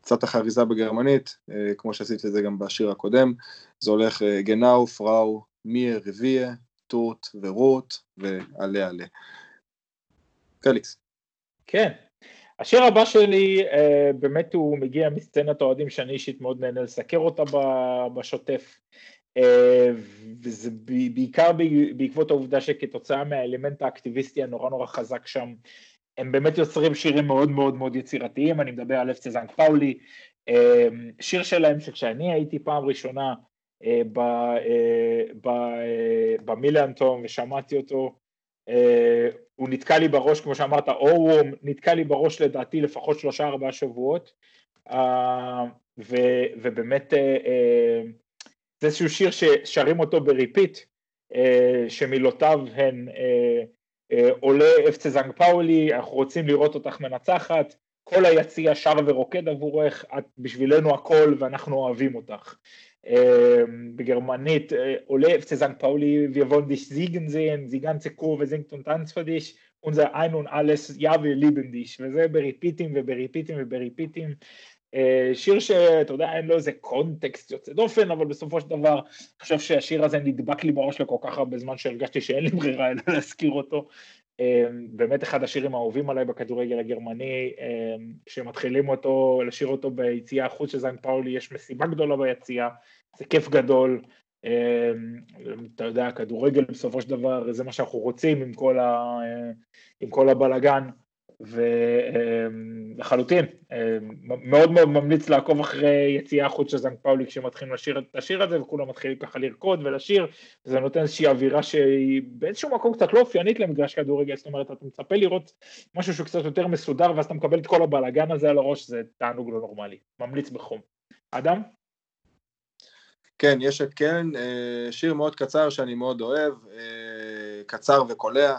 [SPEAKER 1] קצת החריזה בגרמנית, uh, כמו שעשיתי את זה גם בשיר הקודם, זה הולך גנאו, פראו, מיר, רביה, טורט ורוט ועלה עלה. פליקס.
[SPEAKER 2] כן, השיר הבא שלי אה, באמת הוא מגיע מסצנת אוהדים שאני אישית מאוד נהנה לסקר אותה בשוטף אה, וזה בעיקר בעקבות העובדה שכתוצאה מהאלמנט האקטיביסטי הנורא נורא חזק שם הם באמת יוצרים שירים מאוד מאוד מאוד יצירתיים, אני מדבר על אפצה זנק פאולי, אה, שיר שלהם שכשאני הייתי פעם ראשונה במילאנטום ושמעתי אותו הוא נתקע לי בראש, כמו שאמרת, אורוום נתקע לי בראש לדעתי לפחות שלושה ארבעה שבועות, ובאמת זה איזשהו שיר ששרים אותו ב repeat, שמילותיו הן Olé FC St. Pauli, אנחנו רוצים לראות אותך מנצחת, כל היציע שר ורוקד עבורך, את בשבילנו הכל ואנחנו אוהבים אותך. בגרמנית Olé FC St. Pauli, wir wollen dich siegen sehen, die ganze Kurve singt und tanzt für dich, unser Ein וזה בריפיטים ובריפיטים ובריפיטים. שיר שאתה יודע אין לו איזה קונטקסט יוצא דופן אבל בסופו של דבר אני חושב שהשיר הזה נדבק לי בראש לכל כך הרבה זמן שהרגשתי שאין לי ברירה אלא להזכיר אותו באמת אחד השירים האהובים עליי בכדורגל הגרמני כשמתחילים אותו לשיר אותו ביציאה החוץ של זיין פאולי יש מסיבה גדולה ביציאה זה כיף גדול, אמ, אתה יודע, כדורגל בסופו של דבר זה מה שאנחנו רוצים עם כל, ה, עם כל הבלגן, ולחלוטין, אמ, מאוד מאוד ממליץ לעקוב אחרי יציאה חוץ של זנק פאולי כשמתחילים לשיר את השיר הזה וכולם מתחילים ככה לרקוד ולשיר, זה נותן איזושהי אווירה שהיא באיזשהו מקום קצת לא אופיינית למגרש כדורגל, זאת אומרת אתה מצפה לראות משהו שהוא קצת יותר מסודר ואז אתה מקבל את כל הבלגן הזה על הראש, זה תענוג לא נורמלי, ממליץ בחום. אדם?
[SPEAKER 1] כן, יש את קרן, אה, שיר מאוד קצר שאני מאוד אוהב, אה, קצר וקולע.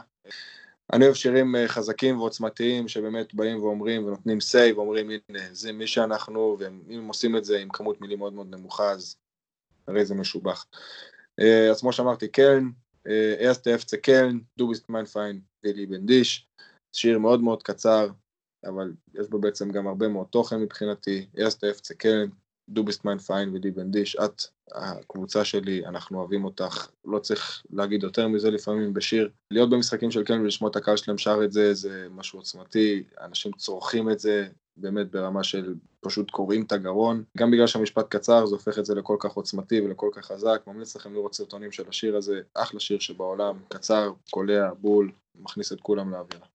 [SPEAKER 1] אני אוהב שירים אה, חזקים ועוצמתיים שבאמת באים ואומרים ונותנים say ואומרים הנה זה מי שאנחנו ואם הם עושים את זה עם כמות מילים מאוד מאוד נמוכה אז הרי זה משובח. אז כמו שאמרתי קרן, erste FC קרן, du bist mein Feind, וילי בן דיש, שיר מאוד מאוד קצר אבל יש בו בעצם גם הרבה מאוד תוכן מבחינתי, erste FC קרן, דו ביסטמן פיין ודי בן דיש, את הקבוצה שלי, אנחנו אוהבים אותך, לא צריך להגיד יותר מזה לפעמים בשיר. להיות במשחקים של כן ולשמוע את הקהל שלהם שר את זה, זה משהו עוצמתי, אנשים צורכים את זה, באמת ברמה של פשוט קוראים את הגרון. גם בגלל שהמשפט קצר זה הופך את זה לכל כך עוצמתי ולכל כך חזק. ממליץ לכם לראות סרטונים של השיר הזה, אחלה שיר שבעולם, קצר, קולע, בול, מכניס את כולם לאווירה.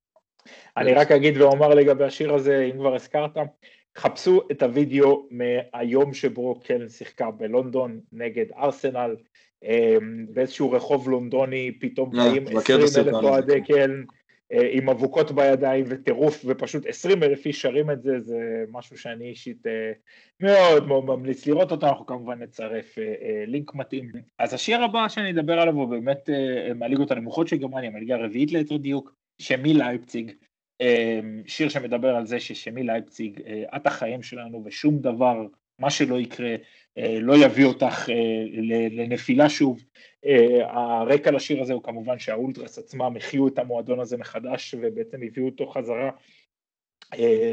[SPEAKER 2] אני רק אגיד ואומר לגבי השיר הזה, אם כבר הזכרת, חפשו את הוידאו מהיום שבו קלן שיחקה בלונדון נגד ארסנל, אמ, באיזשהו רחוב לונדוני פתאום
[SPEAKER 1] באים 20
[SPEAKER 2] אלף אוהדי קלן, אה, עם אבוקות בידיים וטירוף ופשוט עשרים אלף איש שרים את זה, זה משהו שאני אישית אה, מאוד מאוד ממליץ לראות אותו, אנחנו כמובן נצרף אה, לינק מתאים. אז השיר הבא שאני אדבר עליו הוא באמת מהליגות הנמוכות של גרמניה, מהליגה הרביעית ליתר דיוק, שמי לייפציג, שיר שמדבר על זה ששמי לייפציג, את החיים שלנו ושום דבר, מה שלא יקרה, לא יביא אותך לנפילה שוב. הרקע לשיר הזה הוא כמובן שהאולטרס עצמם החיו את המועדון הזה מחדש ובעצם הביאו אותו חזרה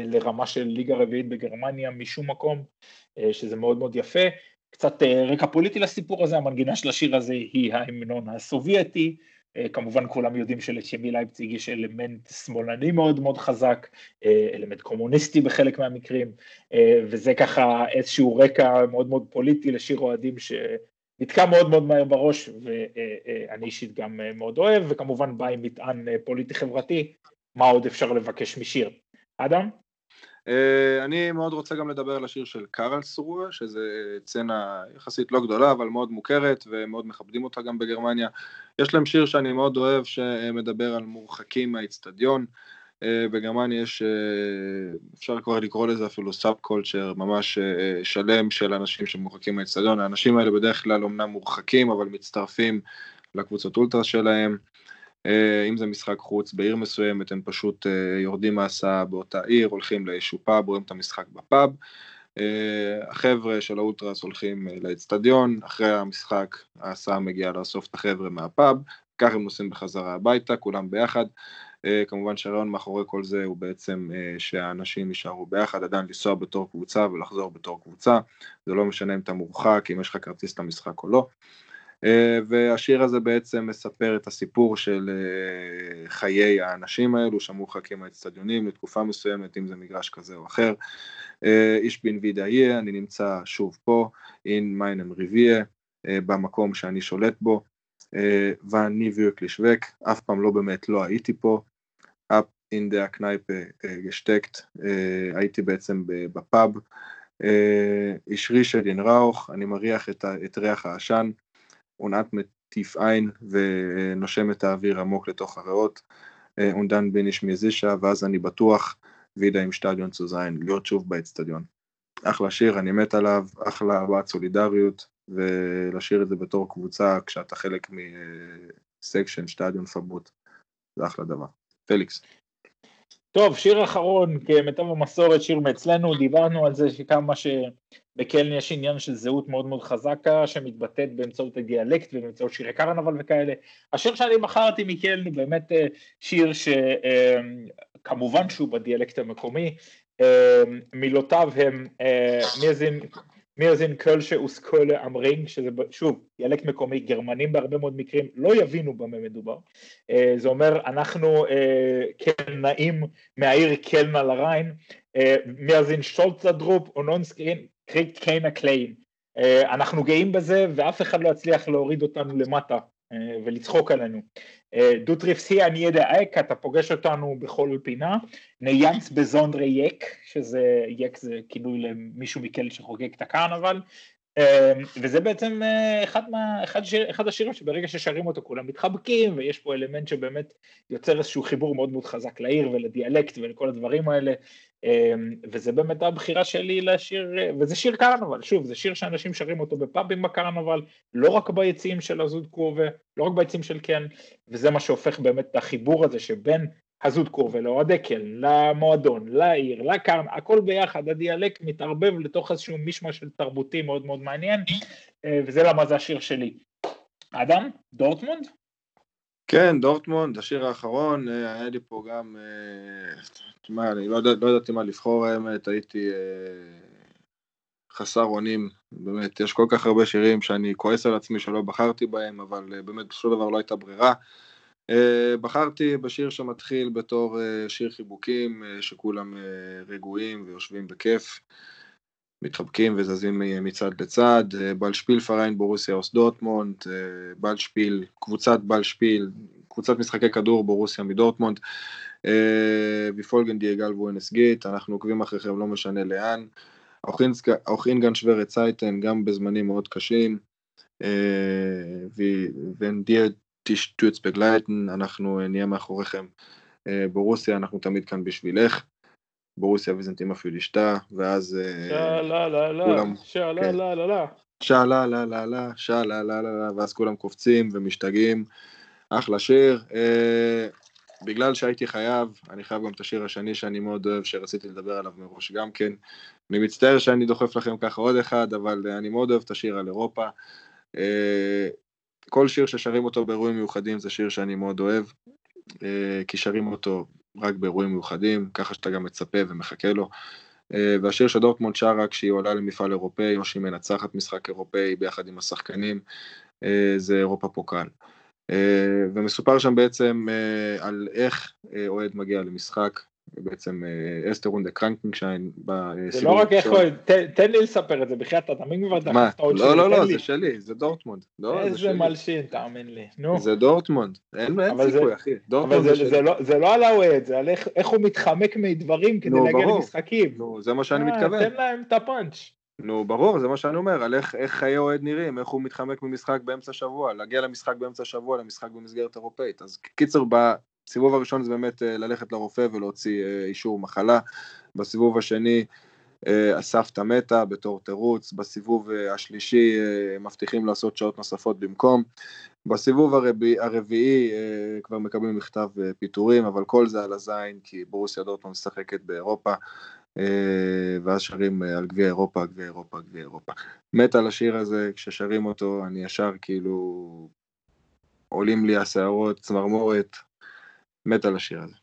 [SPEAKER 2] לרמה של ליגה רביעית בגרמניה משום מקום, שזה מאוד מאוד יפה. קצת רקע פוליטי לסיפור הזה, המנגינה של השיר הזה היא ההמנון הסובייטי, כמובן כולם יודעים שלשמי לייפציג יש אלמנט שמאלני מאוד מאוד חזק, אלמנט קומוניסטי בחלק מהמקרים, וזה ככה איזשהו רקע מאוד מאוד פוליטי לשיר אוהדים שנתקע מאוד מאוד מהר בראש, ואני אישית גם מאוד אוהב, וכמובן בא עם מטען פוליטי חברתי, מה עוד אפשר לבקש משיר. אדם?
[SPEAKER 1] Uh, אני מאוד רוצה גם לדבר על השיר של קארל סרואה, שזה צנה יחסית לא גדולה, אבל מאוד מוכרת, ומאוד מכבדים אותה גם בגרמניה. יש להם שיר שאני מאוד אוהב, שמדבר על מורחקים מהאיצטדיון. Uh, בגרמניה יש, uh, אפשר כבר לקרוא לזה אפילו סאב קולצ'ר ממש שלם של אנשים שמורחקים מהאיצטדיון. האנשים האלה בדרך כלל אומנם מורחקים, אבל מצטרפים לקבוצות אולטרה שלהם. אה, אם זה משחק חוץ בעיר מסוימת, הם פשוט אה, יורדים מהסעה באותה עיר, הולכים לאיזשהו פאב, רואים את המשחק בפאב. אה, החבר'ה של האולטרס הולכים לאצטדיון, אחרי המשחק ההסעה מגיעה לאסוף את החבר'ה מהפאב, כך הם נוסעים בחזרה הביתה, כולם ביחד. כמובן שהרעיון מאחורי כל זה הוא בעצם שהאנשים יישארו ביחד, עדיין לנסוע בתור קבוצה ולחזור בתור קבוצה, זה לא משנה אם אתה מורחק, אם יש לך כרטיס למשחק או לא. אה, והשיר הזה בעצם מספר את הסיפור של אה, חיי האנשים האלו שמורחקים מהאצטדיונים לתקופה מסוימת, אם זה מגרש כזה או אחר. איש בן וידאיה, אני נמצא שוב פה, meinem Revier, אה, במקום שאני שולט בו, ואני wirklich weg, אף פעם לא באמת לא הייתי פה, אפ in der Kneipe גשטקט, הייתי בעצם בפאב, אישרישה דין ראוך, אני מריח את, את ריח העשן, עונת מטיף עין ונושם את האוויר עמוק לתוך הריאות, אונדן ביניש מזישה, ואז אני בטוח וידה עם שטדיון צוזיין, להיות שוב באצטדיון. אחלה שיר, אני מת עליו, אחלה הבעת סולידריות, ולשיר את זה בתור קבוצה כשאתה חלק מסקשן, שטדיון פבוט, זה אחלה דבר. פליקס.
[SPEAKER 2] טוב, שיר אחרון, כמיטב המסורת, שיר מאצלנו, דיברנו על זה שכמה שבקלן יש עניין של זהות מאוד מאוד חזקה, שמתבטאת באמצעות הדיאלקט ובאמצעות שירי קרנבל וכאלה. השיר שאני בחרתי מקלן הוא באמת אה, שיר שכמובן שהוא בדיאלקט המקומי, אה, מילותיו הם מזין מירזין קולשה וסקולה אמרינג, שזה שוב דיאלקט מקומי, גרמנים בהרבה מאוד מקרים לא יבינו במה מדובר. אה, זה אומר אנחנו אה, קלנאים מהעיר קלנה לריין, מירזין שולצה דרופ אונונסקרין קריק קיינה קליין. אנחנו גאים בזה ואף אחד לא יצליח להוריד אותנו למטה אה, ולצחוק עלינו. דוטריפסי אני יודע אייק, אתה פוגש אותנו בכל פינה, ניאנס בזונדרי יק, שזה יק זה כינוי למישהו מכלא שחוגג את הקרנבל, אה, וזה בעצם אה, אחד, מה, אחד, שיר, אחד השירים שברגע ששרים אותו כולם מתחבקים ויש פה אלמנט שבאמת יוצר איזשהו חיבור מאוד מאוד חזק לעיר ולדיאלקט ולכל הדברים האלה. אמ, וזה באמת הבחירה שלי לשיר, וזה שיר קרנבל, שוב, זה שיר שאנשים שרים אותו בפאבים בקרנבל, לא רק ביציעים של הזוד קורבה, לא רק ביציעים של קן, וזה מה שהופך באמת את החיבור הזה שבין הזוד קורבה לאוהדי קן, למועדון, לעיר, לקרנ, הכל ביחד, הדיאלקט מתערבב לתוך איזשהו מישמע של תרבותי מאוד מאוד מעניין, אה, וזה למה זה השיר שלי. אדם, דורטמונד?
[SPEAKER 1] כן, דורטמונד, השיר האחרון, אה, היה לי פה גם, אה, תשמע, אני לא, לא ידעתי מה לבחור האמת, הייתי חסר אונים, באמת, יש כל כך הרבה שירים שאני כועס על עצמי שלא בחרתי בהם, אבל באמת בסופו של דבר לא הייתה ברירה. בחרתי בשיר שמתחיל בתור שיר חיבוקים, שכולם רגועים ויושבים בכיף. מתחבקים וזזים מצד לצד, אה, בלשפיל פריין בורוסיה אוס דורטמונד, אה, בלשפיל, קבוצת בלשפיל, קבוצת משחקי כדור בורוסיה מדורטמונד, ויפולגן דיאגל וואנס גיט, אנחנו עוקבים אחריכם לא משנה לאן, auch schwere Zeiten, גם בזמנים מאוד קשים, wenn Stürz begleiten, אנחנו נהיה מאחוריכם בורוסיה, אנחנו תמיד כאן בשבילך. בורוסיה ויזנטים אפילו אשתה, ואז
[SPEAKER 2] שאלה לה לה, שאלה לה לה לה.
[SPEAKER 1] שאלה לה לה לה, שאלה לה לה לה, ואז כולם קופצים ומשתגעים. אחלה שיר. בגלל שהייתי חייב, אני חייב גם את השיר השני שאני מאוד אוהב, שרציתי לדבר עליו מראש גם כן. אני מצטער שאני דוחף לכם ככה עוד אחד, אבל אני מאוד אוהב את השיר על אירופה. כל שיר ששרים אותו באירועים מיוחדים זה שיר שאני מאוד אוהב, כי שרים אותו רק באירועים מיוחדים, ככה שאתה גם מצפה ומחכה לו. והשיר שדורטמונד שרה כשהיא עולה למפעל אירופאי או שהיא מנצחת משחק אירופאי ביחד עם השחקנים, זה Europapokal. ומסופר שם בעצם על איך אוהד מגיע למשחק, בעצם erste Runde Krankenschein
[SPEAKER 2] זה לא רק איך אוהד, תן לי לספר את זה, בחייאת אתה תמיד כבר דחפת עוד
[SPEAKER 1] לא, לא, לא, זה שלי, זה דורטמונד.
[SPEAKER 2] איזה מלשין, תאמין לי, נו.
[SPEAKER 1] זה דורטמונד, אין סיכוי אחי,
[SPEAKER 2] דורטמונד זה שלי. זה לא על האוהד, זה על איך הוא מתחמק מדברים כדי להגיע למשחקים.
[SPEAKER 1] נו, זה מה שאני מתכוון.
[SPEAKER 2] תן להם את הפאנץ'.
[SPEAKER 1] נו ברור זה מה שאני אומר על איך, איך חיי אוהד נראים איך הוא מתחמק ממשחק באמצע שבוע להגיע למשחק באמצע שבוע למשחק במסגרת אירופאית אז קיצר בסיבוב הראשון זה באמת ללכת לרופא ולהוציא אישור מחלה. בסיבוב השני הסבתא מתה בתור תירוץ. בסיבוב השלישי מבטיחים לעשות שעות נוספות במקום. בסיבוב הרביעי, הרביעי כבר מקבלים מכתב פיטורים אבל כל זה על הזין כי ברוסיה דורטמונד משחקת באירופה ואז שרים על גביע אירופה, גביע אירופה, גביע אירופה. מת על השיר הזה, כששרים אותו אני ישר כאילו עולים לי השערות, צמרמורת, מת על השיר הזה.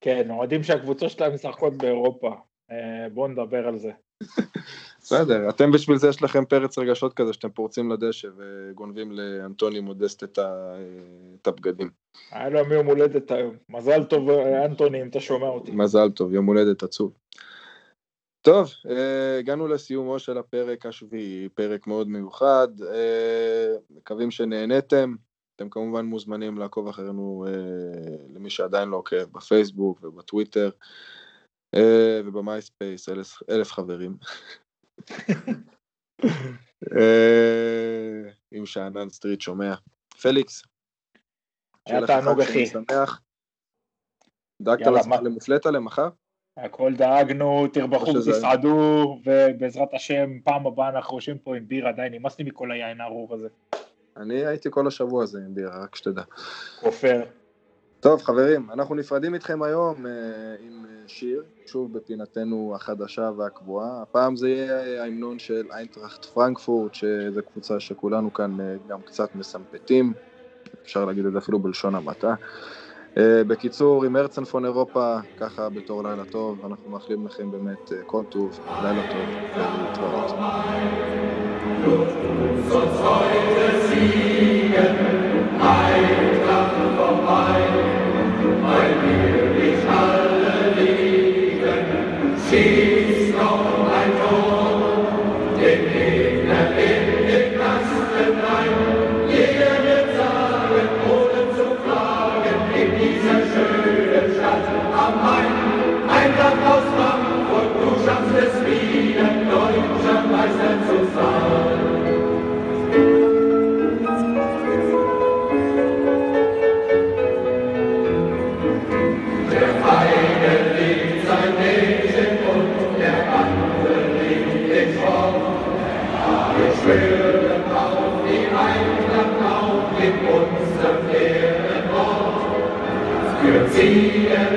[SPEAKER 2] כן, אוהדים שהקבוצות שלהם משחקות באירופה, בואו נדבר על זה.
[SPEAKER 1] בסדר, אתם בשביל זה יש לכם פרץ רגשות כזה שאתם פורצים לדשא וגונבים לאנטוני מודסט את, ה... את הבגדים.
[SPEAKER 2] היה לו יום הולדת היום, מזל טוב אנטוני אם אתה שומע אותי.
[SPEAKER 1] מזל טוב, יום הולדת עצוב. טוב, הגענו לסיומו של הפרק השביעי, פרק מאוד מיוחד, מקווים שנהניתם, אתם כמובן מוזמנים לעקוב אחרינו למי שעדיין לא עוקב בפייסבוק ובטוויטר ובמייספייס, אלף, אלף חברים. אם שאנן סטריט שומע. פליקס.
[SPEAKER 2] היה תענוג אחי.
[SPEAKER 1] דאגת למופלטה למחר?
[SPEAKER 2] הכל דאגנו, תרבחו, תסעדו, ובעזרת השם, פעם הבאה אנחנו יושבים פה עם בירה, די, נמאס לי מכל היין הארור הזה.
[SPEAKER 1] אני הייתי כל השבוע הזה עם בירה, רק שתדע.
[SPEAKER 2] כופר.
[SPEAKER 1] טוב חברים, אנחנו נפרדים איתכם היום עם שיר, שוב בפינתנו החדשה והקבועה. הפעם זה יהיה ההמנון של איינטראכט פרנקפורט, שזו קבוצה שכולנו כאן גם קצת מסמפטים, אפשר להגיד את זה אפילו בלשון המעטה. בקיצור, עם הרצנפון אירופה, ככה בתור לילה טוב, אנחנו מאחלים לכם באמת כל טוב, לילה טוב, ולהתראות.
[SPEAKER 3] Siegen, Eintracht vorbei, mein see and